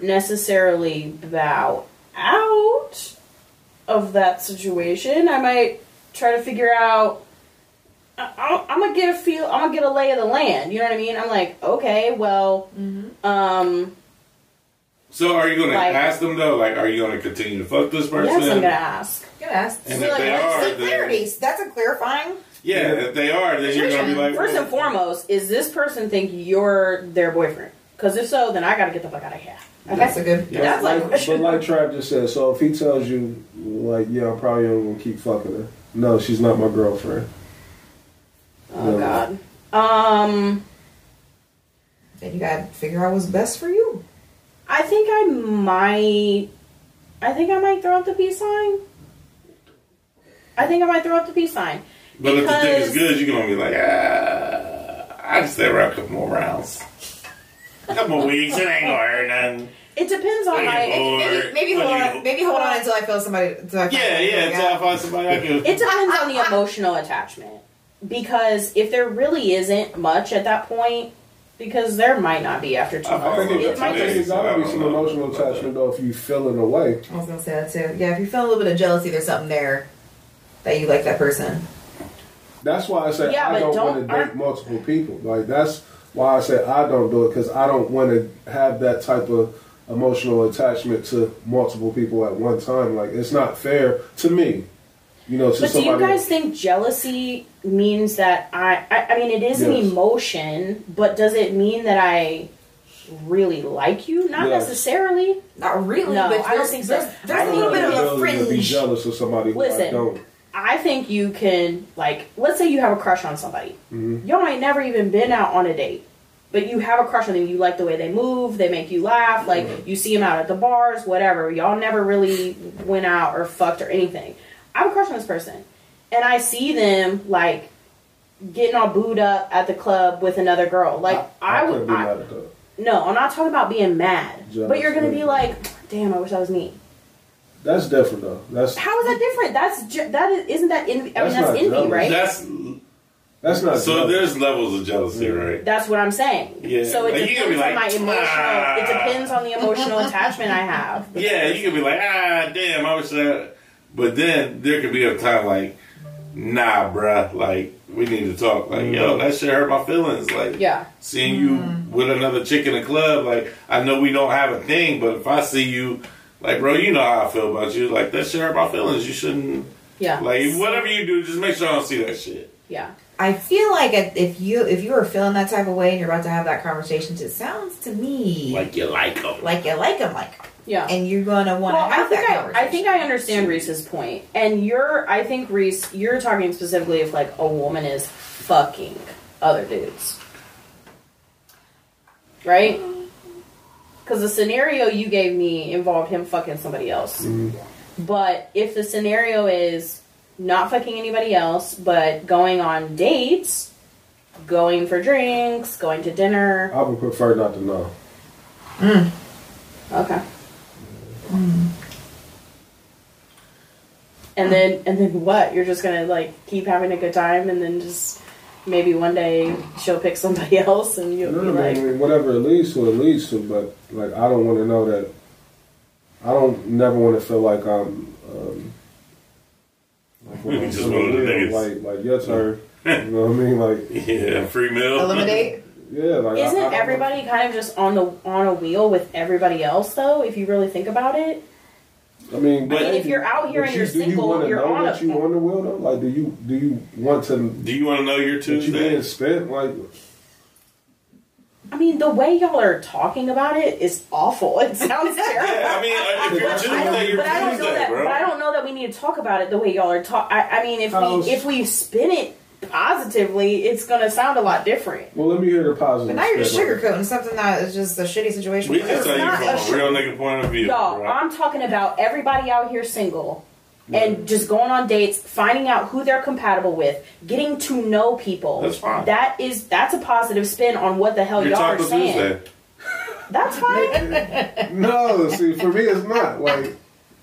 necessarily bow out of that situation. I might try to figure out. I, I'm gonna get a feel. I'm gonna get a lay of the land. You know what I mean? I'm like, okay, well, Hmm. um, so, are you going to Like- ask them though? Like, are you going to continue to fuck this person? yes, I'm gonna ask. Good ask. And So, if like, they let's are, seek then- clarity. That's a clarifying. Yeah, if they are, then you're going to be like, First well, and foremost, is this person think you're their boyfriend? Because if so, then I gotta get the fuck out of here. Okay, That's a good. Yeah. That's like, Like, but like Trav just said, so if he tells you, like, yeah, I'm probably only gonna keep fucking her. No, she's not my girlfriend. oh god. Um, Then you gotta figure out what's best for you. I think I might. I think I might throw up the peace sign. I think I might throw up the peace sign. But if the dick is good, you're going to be like, ah, I can stay around a couple more rounds. A couple more weeks, it ain't going to hurt nothing. It depends on Are my. you It, bored? Maybe, maybe hold on. you- Maybe hold on until I feel somebody. Until I find Yeah, yeah, until go. I find somebody I can. it depends on the emotional attachment. Because if there really isn't much at that point, because there might not be after two months. I think It it's might okay. just. There's gotta be some know. emotional attachment though if you feel in a way. I was gonna say that too. Yeah, if you feel a little bit of jealousy, there's something there that you like that person. That's why I say Yeah, I but don't, don't- want to date multiple people. Like that's why I say I don't do it because I don't want to have that type of emotional attachment to multiple people at one time. Like it's not fair to me. you know, to But do you guys think jealousy means that I, I? I mean, it is an emotion, but does it mean that I really like you? Not Yes. necessarily. Not really, No, but I don't there's, think so. there's, there's I a think little bit of a ability to be jealous of somebody who I Listen. don't. I think you can like, let's say you have a crush on somebody. Mm-hmm. Y'all ain't never even been out on a date, but you have a crush on them. You like the way they move. They make you laugh. Like Mm-hmm. you see them out at the bars, whatever. Y'all never really went out or fucked or anything. I have a crush on this person, and I see them like getting all booed up at the club with another girl. Like I, couldn't would. be I, mad at no, I'm not talking about being mad, Jealous, but you're gonna be like, damn, I wish that was me. That's different though. That's How is that different? That's ju- that is, isn't that envy? I That's mean, that's not envy, jealous. right? That's that's not. so. jealous. There's levels of jealousy, Yeah. right? That's what I'm saying. Yeah, So it like, depends could be on my emotional. "Ah." It depends on the emotional attachment I have. Yeah, you can be like, ah, damn, I wish that. But then there could be a time like, nah, bruh, like we need to talk. Like, yo, that shit hurt my feelings. Like, Yeah. seeing you with another chick in the club. Like, I know we don't have a thing, but if I see you, like, bro, you know how I feel about you. Like, that shit hurt my feelings. You shouldn't. Yeah. Like, whatever you do, just make sure I don't see that shit. Yeah. I feel like if if you if you are feeling that type of way and you're about to have that conversation, it sounds to me Like, you like them. like you like them, like 'em. Yeah. and you're gonna want to well, I have think that I, conversation. I think I understand Reese's point, and you're. I think Reese, you're talking specifically if like a woman is fucking other dudes, right? Because the scenario you gave me involved him fucking somebody else. Mm-hmm. But if the scenario is not fucking anybody else, but going on dates, going for drinks, going to dinner, I would prefer not to know. Okay. And then and then what? You're just gonna like keep having a good time and then just maybe one day she'll pick somebody else and you'll No, be no, I like mean, whatever it leads to, it leads to. But like, I don't want to know that. I don't never want to feel like I'm. Um, like, when I'm Just on one of the wheel. Like, like your turn. you know what I mean? Like, Yeah, free meal. eliminate. yeah, like. Isn't I don't- everybody kind of just on the on a wheel with everybody else though, if you really think about it? I mean, I mean, if you're out here and you- you're do you single, wanna you're know on that a- you on the wheel though? Like, do you do you want to? Do you want to know your That you Tuesday? being spent like? I mean, the way y'all are talking about it is awful. It sounds terrible. Yeah, I mean, uh, if you're I don't, Tuesday, you're but I don't know that. bro. But I don't know that we need to talk about it the way y'all are talk. I, I mean, if How's- we if we spin it positively, it's gonna sound a lot different. Well, let me hear the positive. But now you're just spin on it. sugarcoating something that is just a shitty situation. We can tell you from a a real nigga point of view. Y'all, bro. I'm talking about everybody out here single. And just going on dates, finding out who they're compatible with, getting to know people. That's fine. That is that's a positive spin on what the hell You're y'all are Taco saying. Tuesday. That's fine. No, see, for me, it's not like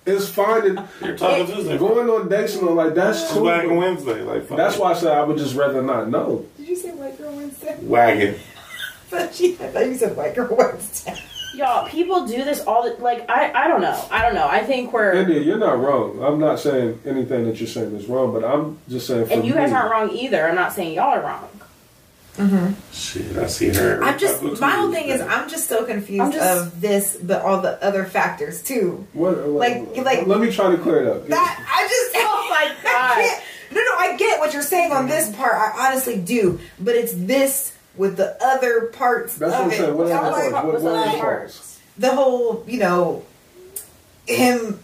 it's finding You're Taco Tuesday. going on dates and all like that's It's too. Wagon Wednesday. Like, fuck That's why I said I would just rather not know. Did you say white girl Wednesday? Wagon. I thought you- I thought you said white girl Wednesday. Y'all, people do this all the like I I don't know. I don't know. I think we're India, you're not wrong. I'm not saying anything that you're saying is wrong, but I'm just saying. For and you guys aren't wrong either. I'm not saying y'all are wrong. Mm-hmm. Shit, I see her. I'm just my whole thing is I'm just so confused just- of this, but all the other factors too. What, what- Like- like- let me try to clear it up. That I just Oh my I God. can't- No, no, I get what you're saying on this part. I honestly do, but it's this with the other parts That's of what I'm it. saying. What I'm other like, parts? What, what the other other parts? parts? the whole, you know, him.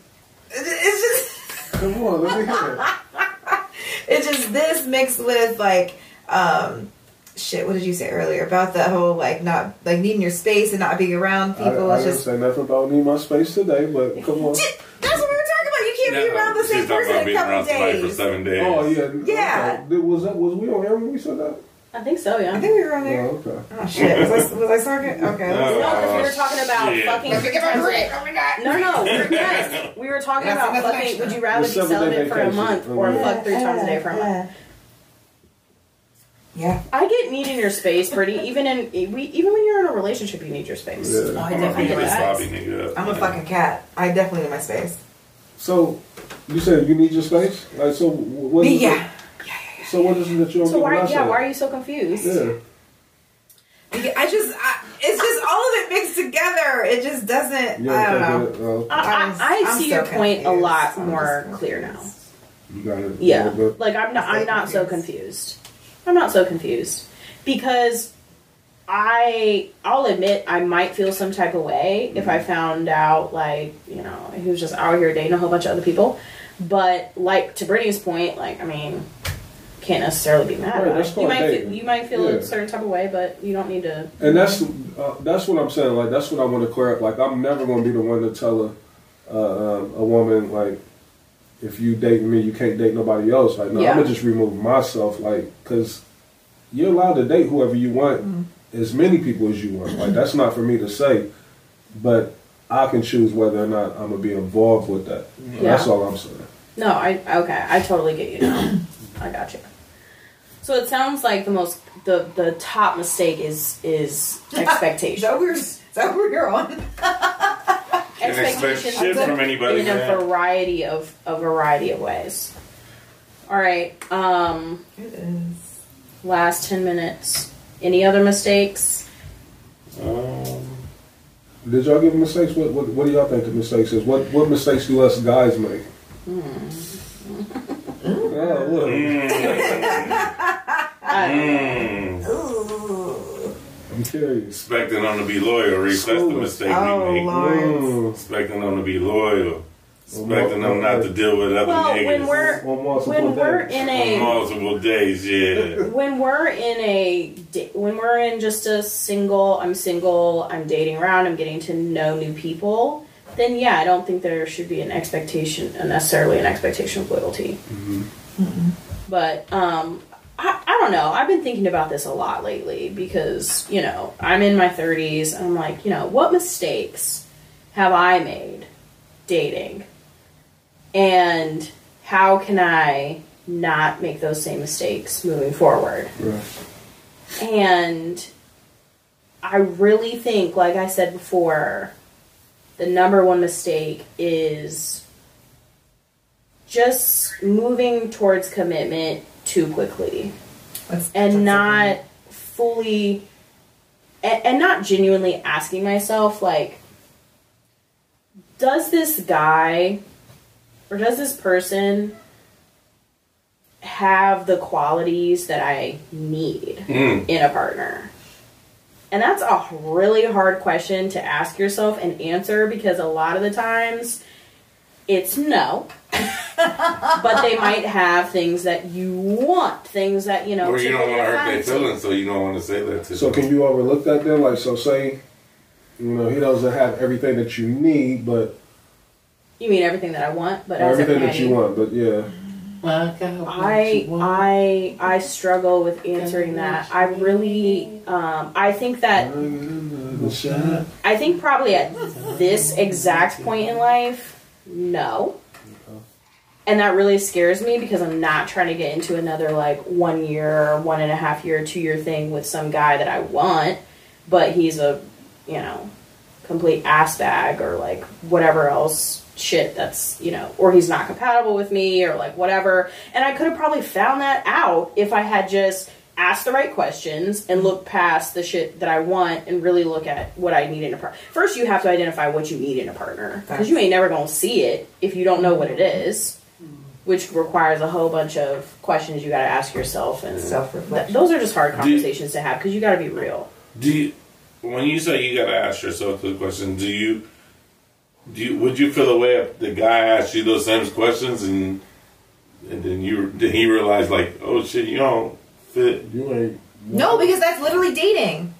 It's just. Come on, let me hear it. it's just this mixed with like um shit what did you say earlier about the whole like not like needing your space and not being around people I it's didn't just say nothing about need my space today, but come on. that's what we were talking about you can't be around the same person about in a being couple around somebody for seven days. Oh yeah, Yeah. Okay. Was that was we on air when we said that? I think so, yeah. i think we were on there Oh, okay. oh shit was I, was I talking okay No. No, because we were talking about shit. fucking. Let me get my break. Oh my God. No, no, we were, yes, we were talking about fucking. extra. Would you rather The be celibate for a month or Yeah. fuck three times a day for a month? yeah I get needing your space pretty. Even in we, even when you're in a relationship, you need your space. Yeah. oh, I I'm definitely a get really that i'm a fucking cat i definitely need my space So you said you need your space, like so. What is yeah It, so what is it that you don't So why, yeah, said? why are you so confused? Yeah. I just, I, it's just all of it mixed together. It just doesn't. You I don't don't know. it, uh, I, I, I I'm see so your point a lot I'm more clear now. You got it. Yeah. a little bit. Like I'm not I'm Stay not so confused. confused. I'm not so confused. Because I I'll admit I might feel some type of way if I found out like, you know, he was just out here dating a whole bunch of other people. But like to Brittany's point, like I mean can't necessarily be mad Right, that's. You might feel, you might feel Yeah. a certain type of way, but you don't need to And that's uh, that's what I'm saying. Like that's what I want to clear up. Like I'm never going to be the one to tell a uh, um, a woman like if you date me, you can't date nobody else. Like no, Yeah. I'm gonna just remove myself. Like because you're allowed to date whoever you want, Mm-hmm. as many people as you want. Like that's not for me to say, but I can choose whether or not I'm gonna be involved with that. That's all I'm saying. No, I okay. I totally get you now. I got you. So it sounds like the most the the top mistake is is Is expectation. that what we're, is that what we're on? Can't shit from anybody. in a man. variety of a variety of ways. All right. Um, It is. last ten minutes. Any other mistakes? Um, Did y'all give mistakes? What, what what do y'all think the mistakes is? What what mistakes do us guys make? Oh, look. mm, Ooh. I'm curious. expecting them to be loyal, Reese. That's the mistake Oh, we make. Lord. Mm. Expecting them to be loyal. Expecting them not to deal with other Well, when niggas we're On multiple when we're days. in on a multiple days. Yeah. when we're in a when we're in just a single i'm single i'm dating around i'm getting to know new people then yeah i don't think there should be an expectation necessarily an expectation of loyalty. But um I, I don't know. I've been thinking about this a lot lately because you know i'm in my 30s and i'm like you know what mistakes have i made dating? And how can i not make those same mistakes moving forward? Right. and I really think, like I said before, the number one mistake is just moving towards commitment too quickly That's- that's and the not fully and, and not genuinely asking myself like does this guy or does this person have the qualities that I need Mm. in a partner? And that's a really hard question to ask yourself and answer because a lot of the times it's no. but they might have things that you want, things that, you know, Or you don't want to hurt their fancy. feelings, so you don't want to say that to So them. can you overlook that then? Like, so say, you know, he doesn't have everything that you need, but You mean everything that I want, but everything that you want. But yeah, I I I struggle with answering that. I really um, I think that I think probably at this exact point in life, no. And that really scares me because I'm not trying to get into another like one year, one and a half year, two year thing with some guy that I want, but he's a, you know, complete ass bag or like whatever else shit that's, you know, or he's not compatible with me or like whatever. And I could have probably found that out if I had just asked the right questions and looked past the shit that I want and really look at what I need in a partner. First, you have to identify what you need in a partner because you ain't never gonna see it if you don't know what it is, which requires a whole bunch of questions you got to ask yourself and Self-reflection. th- those are just hard Do- conversations to have because you got to be real. Do you, when you say you gotta ask yourself the question, do you do you would you feel the way if the guy asked you those same questions and and then you then he realized like oh shit you don't fit you ain't. No, because that's literally dating.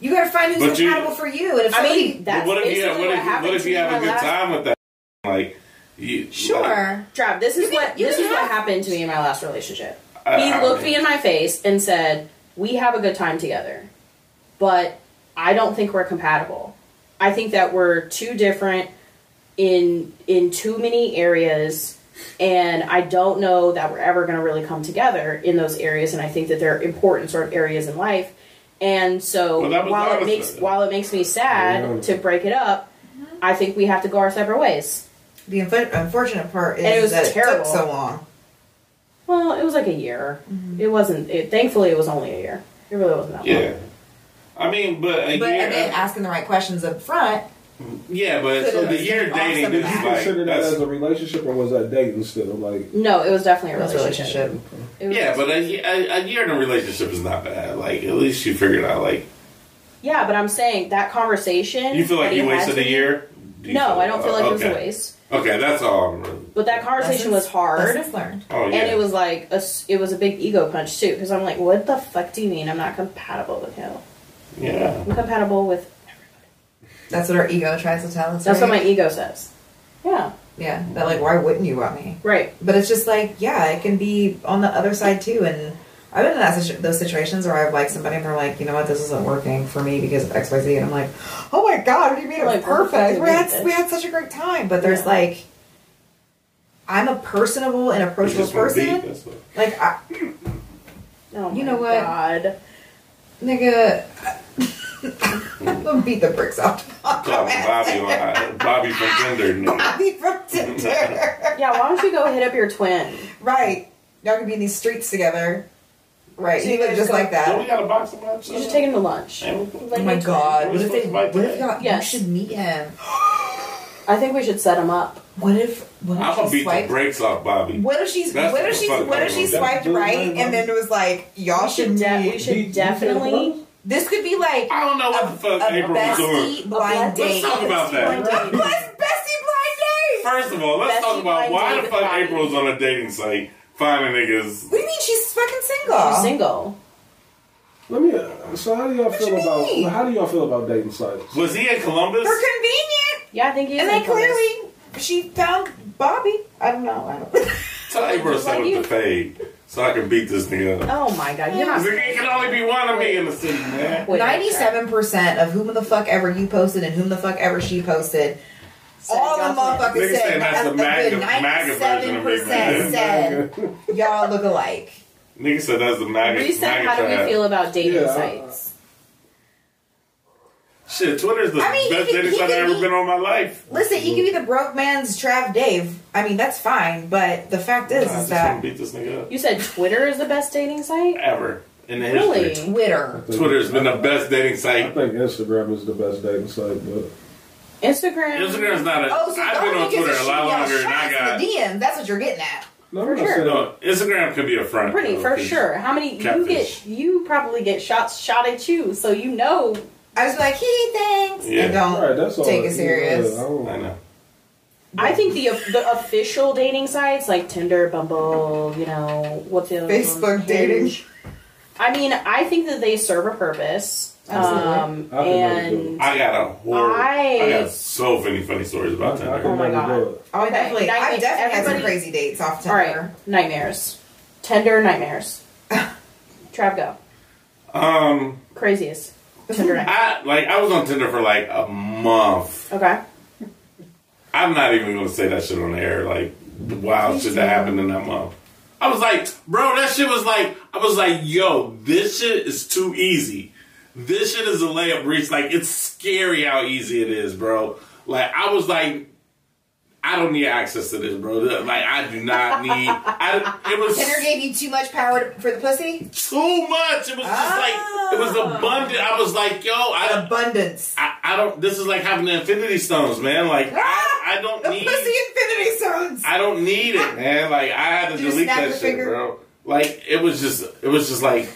You gotta find who's But you- compatible for you. And if I somebody, mean, that's what if you basically what what if, happened what if you have a good last- time with that like you like, sure. Trav, this is You can- what you this can is what happened to me in my last relationship. I- He I- looked me in my face and said, "We have a good time together, but I don't think we're compatible. I think that we're too different in in too many areas." And I don't know that we're ever going to really come together in those areas, and I think that they're important sort of areas in life. And so, Well, was while it makes though. while it makes me sad Yeah. to break it up, I think we have to go our separate ways. The unf- unfortunate part is And it was that it terrible. took so long. Well, it was like a year. Mm-hmm. It wasn't. It, thankfully, it was only a year. It really wasn't that yeah long. I mean but a But year again, asking the right questions up front Yeah, but so the year dating awesome is match. like Consider that that's, as a relationship, or was that dating still? Like, No, it was definitely a That's relationship. relationship. It was- yeah, but a, a, a year in a relationship is not bad. Like at least you figured out like yeah, but I'm saying that conversation. you feel like that you he had wasted to a me- year. Do you No, feel- I don't feel like it was a waste. Okay, that's all. I'm really. But that conversation was Lessons- hard. Lessons learned. Oh yeah. And it was like a, s- it was a big ego punch too because I'm like, what the fuck do you mean I'm not compatible with him? Yeah. I'm compatible with. Everybody. That's what our ego tries to tell us. That's right? what my ego says. Yeah, Yeah, that like, why wouldn't you want me? right. But it's just like, yeah, it can be on the other side too. And I've been in that situ- those situations where I've liked somebody and they're like, you know what, this isn't working for me because of X, Y, Z, and I'm like, oh my god, what do you mean it was Like, what the fuck perfect? We we had we had such a great time. But there's Yeah. like, I'm a personable and approachable just want beat, person. that's what- Like, I, Oh You my know what? God. Nigga, I'm gonna beat the bricks off. Call Bobby on Bobby from Tinder. nigga. Bobby from Tinder. Yeah, why don't you go hit up your twin? right. Y'all can be in these streets together. Right. So he you looked guys just go- like Don't we got a box of lunch? You should take him to lunch. And- Like Oh my god. What if they? What if y'all? Yes. You should meet him. I think we should set him up. What if? What if I'm gonna she beat the swiped? brekes off Bobby. What if she's? That's what what if the she's? fuck What if I'm she gonna do. swiped right and then it was like y'all We should, should de- meet? we should Beat- beat definitely. This could be like I don't know what a, the fuck a April was doing. bestie blind Let's date. talk about that. Blind date. Let's bestie blind date. First of all, let's Bestie talk about blind why date the with fuck Bobby. April's on a dating site finding niggas. What do you mean she's fucking single? She's single. let me. Uh, so, how do y'all What feel you about? mean? How do y'all feel about dating sites? Was he in Columbus? For convenient. Yeah, I think he is. And then clearly she found Bobby. I don't know. I don't. Tell April to Just like send you. with the fade so I can beat this nigga up. Oh my god, you're not. There can only be one of me in the city, man. Wait, Ninety-seven percent of whom the fuck ever you posted and whom the fuck ever she posted. Said all the motherfuckers Niggas said that's the MAGA- MAGA version of me, ninety-seven man. percent said y'all look alike. Nigga said that's the maggot. Reset, maggot how do we feel about dating Yeah, sites? Shit, Twitter's the I mean, best could- dating he site I've ever be- been on my life. Listen, you can be mm-hmm. the broke man's Trav Dave. I mean, that's fine, but the fact is, I is that beat this nigga up. You said Twitter is the best dating site? Ever. In the Really? history. Twitter. Twitter's been the best dating site. I think Instagram is the best dating site, but Instagram. Instagram's not a. Oh, so I've y'all been on Twitter are a lot longer than I got. in the DMs. That's what you're getting at. no, For sure. No, Instagram can be a front. Pretty for sure. How many you get? You probably get shots shot at you, so you know. I was like, he thanks, Yeah. and don't Right, that's all. take yeah, it serious. I I know. I think the the official dating sites like Tinder, Bumble, you know, what's the other one? Facebook dating. I mean, I think that they serve a purpose. Absolutely. Um, I think they do. and I got a horror. I- I, got so many funny stories about Tinder. Oh my God. do it. Oh, I Okay, definitely, I've definitely had some crazy dates off all right, Tinder. nightmares, Tinder nightmares. Trav go Um, craziest Tinder. I like I was on Tinder for like a month. Okay, I'm not even gonna say that shit on the air. Like wow, shit that happened in that month. I was like, bro, that shit was like, I was like, yo, this shit is too easy. This shit is a layup reach. Like it's scary how easy it is, bro. Like I was like, I don't need access to this, bro. Like I do not need. I, it was Tinder gave you too much power for the pussy. too much. It was just like it was oh. abundant. I was like, yo, I Abundance. I, I don't. This is like having the Infinity Stones, man. Like I, ah! I don't the need. pussy infinity stones. I don't need it, man. Like I had to Did delete that shit, finger? bro. Like it was just, it was just like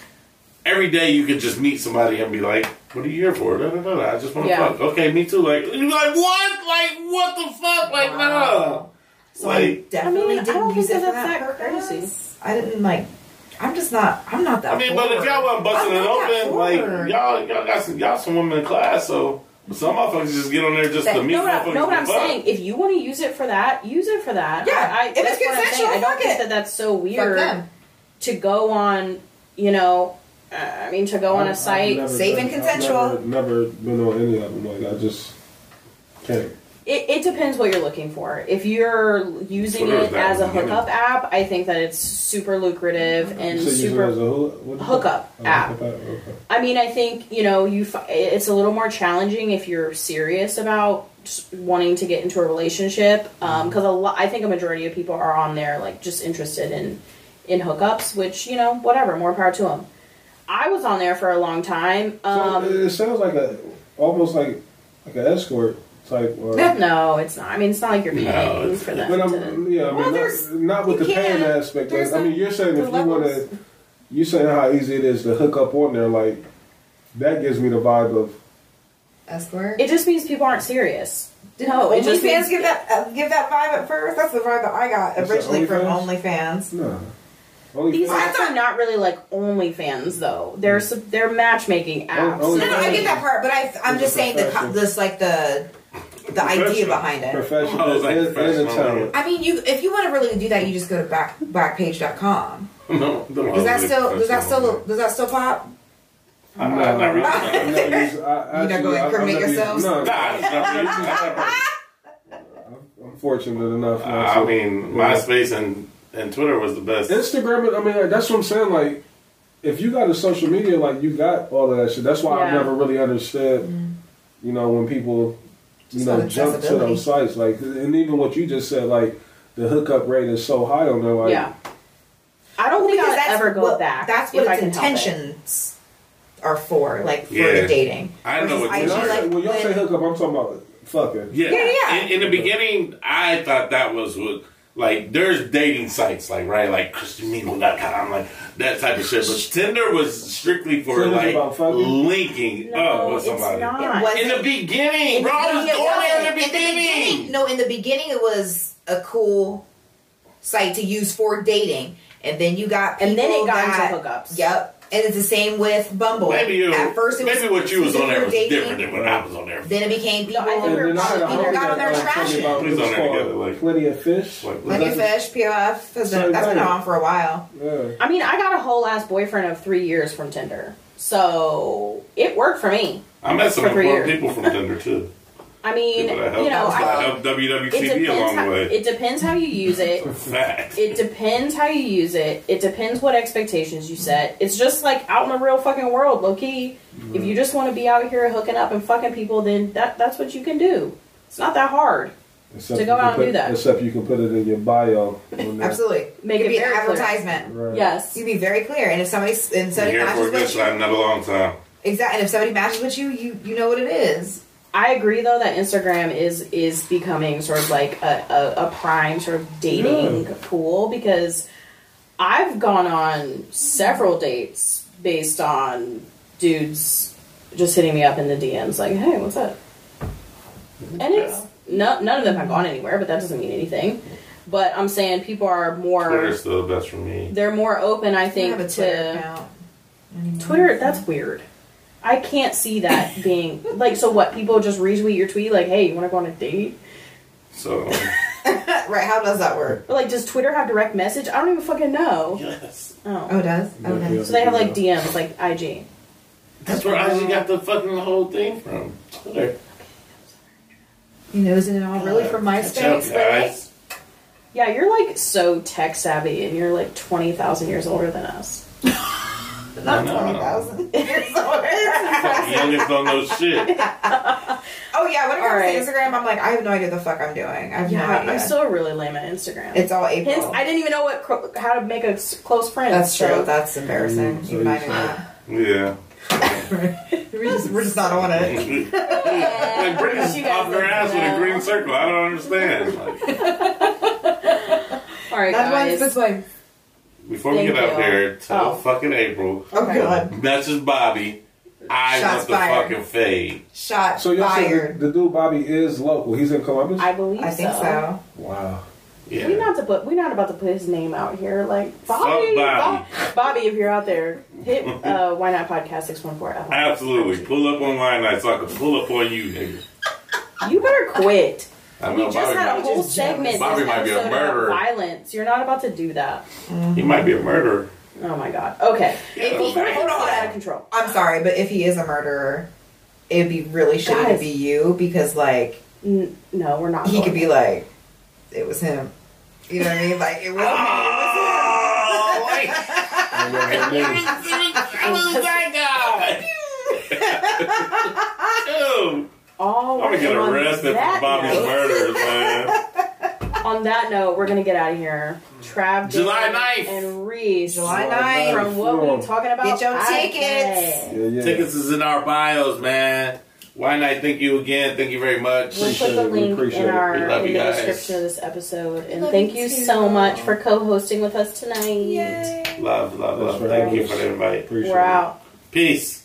every day you could just meet somebody and be like, "What are you here for?" Da, da, da, da. I just want to Yeah. fuck. Okay, me too. Like you're like what? Like what the fuck? Like no. So I Like definitely I mean, didn't don't use think it for that that, purpose. crazy. I didn't like. I'm just not. I'm not that. I mean, but if y'all wasn't busting I'm it open, like y'all, y'all got some, y'all some women in class, so some motherfuckers just get on there just to meet no, motherfuckers. what, I- no, what to I'm fuck. saying, if you want to use it for that, use it for that. Yeah, I, I, if it's that's what I'm consensual, I don't fuck think it. that that's so Fuck weird them. to go on. You know, uh, I mean, to go on I've- a site. Never Safe and consensual. I've never, never been on any of them. Like I just can't. It, it depends what you're looking for. If you're using Twitter it as a in beginning. hookup app, I think that it's super lucrative and You say use it super as a hoo- what is it? hookup Oh, app. hookup Okay. I mean, I think you know you. fi- It's a little more challenging if you're serious about wanting to get into a relationship, because a lot. I think a majority of people are on there like just interested in in hookups, which you know, whatever, more power to them. I was on there for a long time. So Um, it sounds like a almost like like an escort type. Uh, No, it's not. I mean, it's not like you're paying it's- for them. But I'm, yeah, I mean, there's- not, not with the paying aspect. there's But, I mean, you're saying if the you want to, you're saying how easy it is to hook up on there. Like that gives me the vibe of Escort. it just means people aren't serious. No, it just OnlyFans means give that uh, give that vibe at first. That's the vibe that I got Is it originally from OnlyFans? OnlyFans. no. Only These fans- apps are not really like OnlyFans though. They're sub- they're matchmaking apps. Oh, No, no, I get that part, but I, I'm It's just saying the co- this like the the idea behind it. professional Oh, like and, and the professional, talent. I mean, you if you want to really do that, you just go to back backpage.com. No, no, Does that still does that still does that still pop? I'm not, not really. I've never used- I- You're not going to I've- I've incriminate never yourselves? No, Nah, it's not really- it's not that I'm fortunate enough. Uh, I mean, yeah. MySpace and, and Twitter was the best. Instagram. I mean, like, that's what I'm saying. Like, if you got a social media, like you got all of that shit. That's why I've never really understood. Mm. You know, when people, you Just know, jump to those sites, like, and even what you just said, like the hookup rate is so high on there. Like, yeah. I don't think I'll ever go what, back. That's what its can help it. intentions are for, like for Yeah. the dating. I know Versus what When you're IG, saying. like, when y'all say when- hookup, I'm talking about fucking. Yeah, Yeah, yeah. In, in the beginning, I thought that was what, like there's dating sites like right, like ChristianMingle.com, like that type of shit. But Tinder was strictly for Tinder's like linking No, up with somebody. not. It wasn't- In the beginning, In the bro, I was beginning, it going there in the wasn't. beginning. No, in the beginning, it was a cool site to use for dating, and then you got And then it got that- into hookups. Yep, and it's the same with Bumble. Maybe you, at first, it was maybe what you was on there was dating, different than what I was on there. Then it became people. No, I think And we're then I had a People got on there that trashing. Please it was don't ever called get it, like- Plenty of Fish. Like, Plenty of Fish, POF, has Same been, that's been on for a while. Yeah. I mean, I got a whole ass boyfriend of three years from Tinder, so it worked for me. I met some For important people from Tinder too. I mean, People that you know, I helped think it WWTV depends. along How, the way. it depends how you use it. Fact. It depends how you use it. It depends what expectations you set. It's just like out in the real fucking world, low key. If you just want to be out here hooking up and fucking people, then that that's what you can do. It's not that hard. Except To go you can out and put- do that. Except you can put it in your bio. Absolutely, Make it it be an advertisement. Right. Yes. you'd be very clear, and if somebody and Been somebody here for a matches good with you, time, not a long time. exactly, and if somebody matches with you, you you know what it is. I agree though that Instagram is is becoming sort of like a, a, a prime sort of dating pool because I've gone on several dates based on dudes just hitting me up in the DMs like, hey, what's up? And it's no, none of them have gone anywhere, but that doesn't mean anything. But I'm saying people are more Twitter's still the best for me. they're more open, I I think, have a Twitter to account. Twitter, that's weird. I can't see that being like so. What people just retweet your tweet like, "Hey, you want to go on a date?" So right? How does that work? Or like, does Twitter have direct message? I don't even fucking know. yes, Oh, Oh, it does. Yeah, Okay. so they have like DMs, like IG. that's where I got the fucking whole thing from. Twitter. You knows it all really from Catch up, MySpace. guys. Yeah, you're like so tech savvy, and you're like twenty thousand years older than us. Not No. twenty thousand years youngest don't know shit. Oh yeah, when it comes Alright. to Instagram, I'm like, I have no idea what the fuck I'm doing. I have no Yeah, idea. I'm still really lame at Instagram. it's all April. Hence, I didn't even know what how to make a close friend. That's true. so- That's embarrassing. Mm, so Even I you- knew that. Yeah. we're, just, we're just not on it. like Brittany's You guys popping her ass with a green circle. I don't understand. Like, All right, That guys. one's this way. Before we Thank get out you. there, tell Oh. fucking April. Oh god. Message Bobby. I Shots want the fired. fucking fade. Shot So y'all said fired. the, the dude Bobby is local. He's in Columbus. I believe I think so. wow. Yeah. We not to put. We're not about to put his name out here. Like Bobby, Bobby. Bob- Bobby, if you're out there, hit uh, Why Not Podcast six one four. Absolutely. Pull up on my night so I can pull up on you, nigga. You better quit. I We know just Bobby had a might, whole segment. Bobby this might be a about murderer. Violence. You're not about to do that. he might be a murderer. Oh my god. Okay. Yeah, Before okay. it gets out of control. I'm sorry, but if he is a murderer, it'd be really shitty to be you because like N- no, we're not. he going could be like, it was him. You know what I mean? Like it was Oh, like, And then- and then- who's that guy? Dude, All I'm gonna get arrested for Bobby's note- murders, man. On that note, we're gonna get out of here. Trav, July Dan, 9th. and Reese. July July 9th. From what we were talking about, Get your podcast. tickets. Yeah, yeah. Tickets is in our bios, man. Why not? Thank you again. Thank you very much. We'll put the it. We link in our in the guys. description of this episode. And love thank you you so much for co-hosting with us tonight. Yay. Love, love, love. right. Thank you for the invite. Appreciate We're it. out. Peace.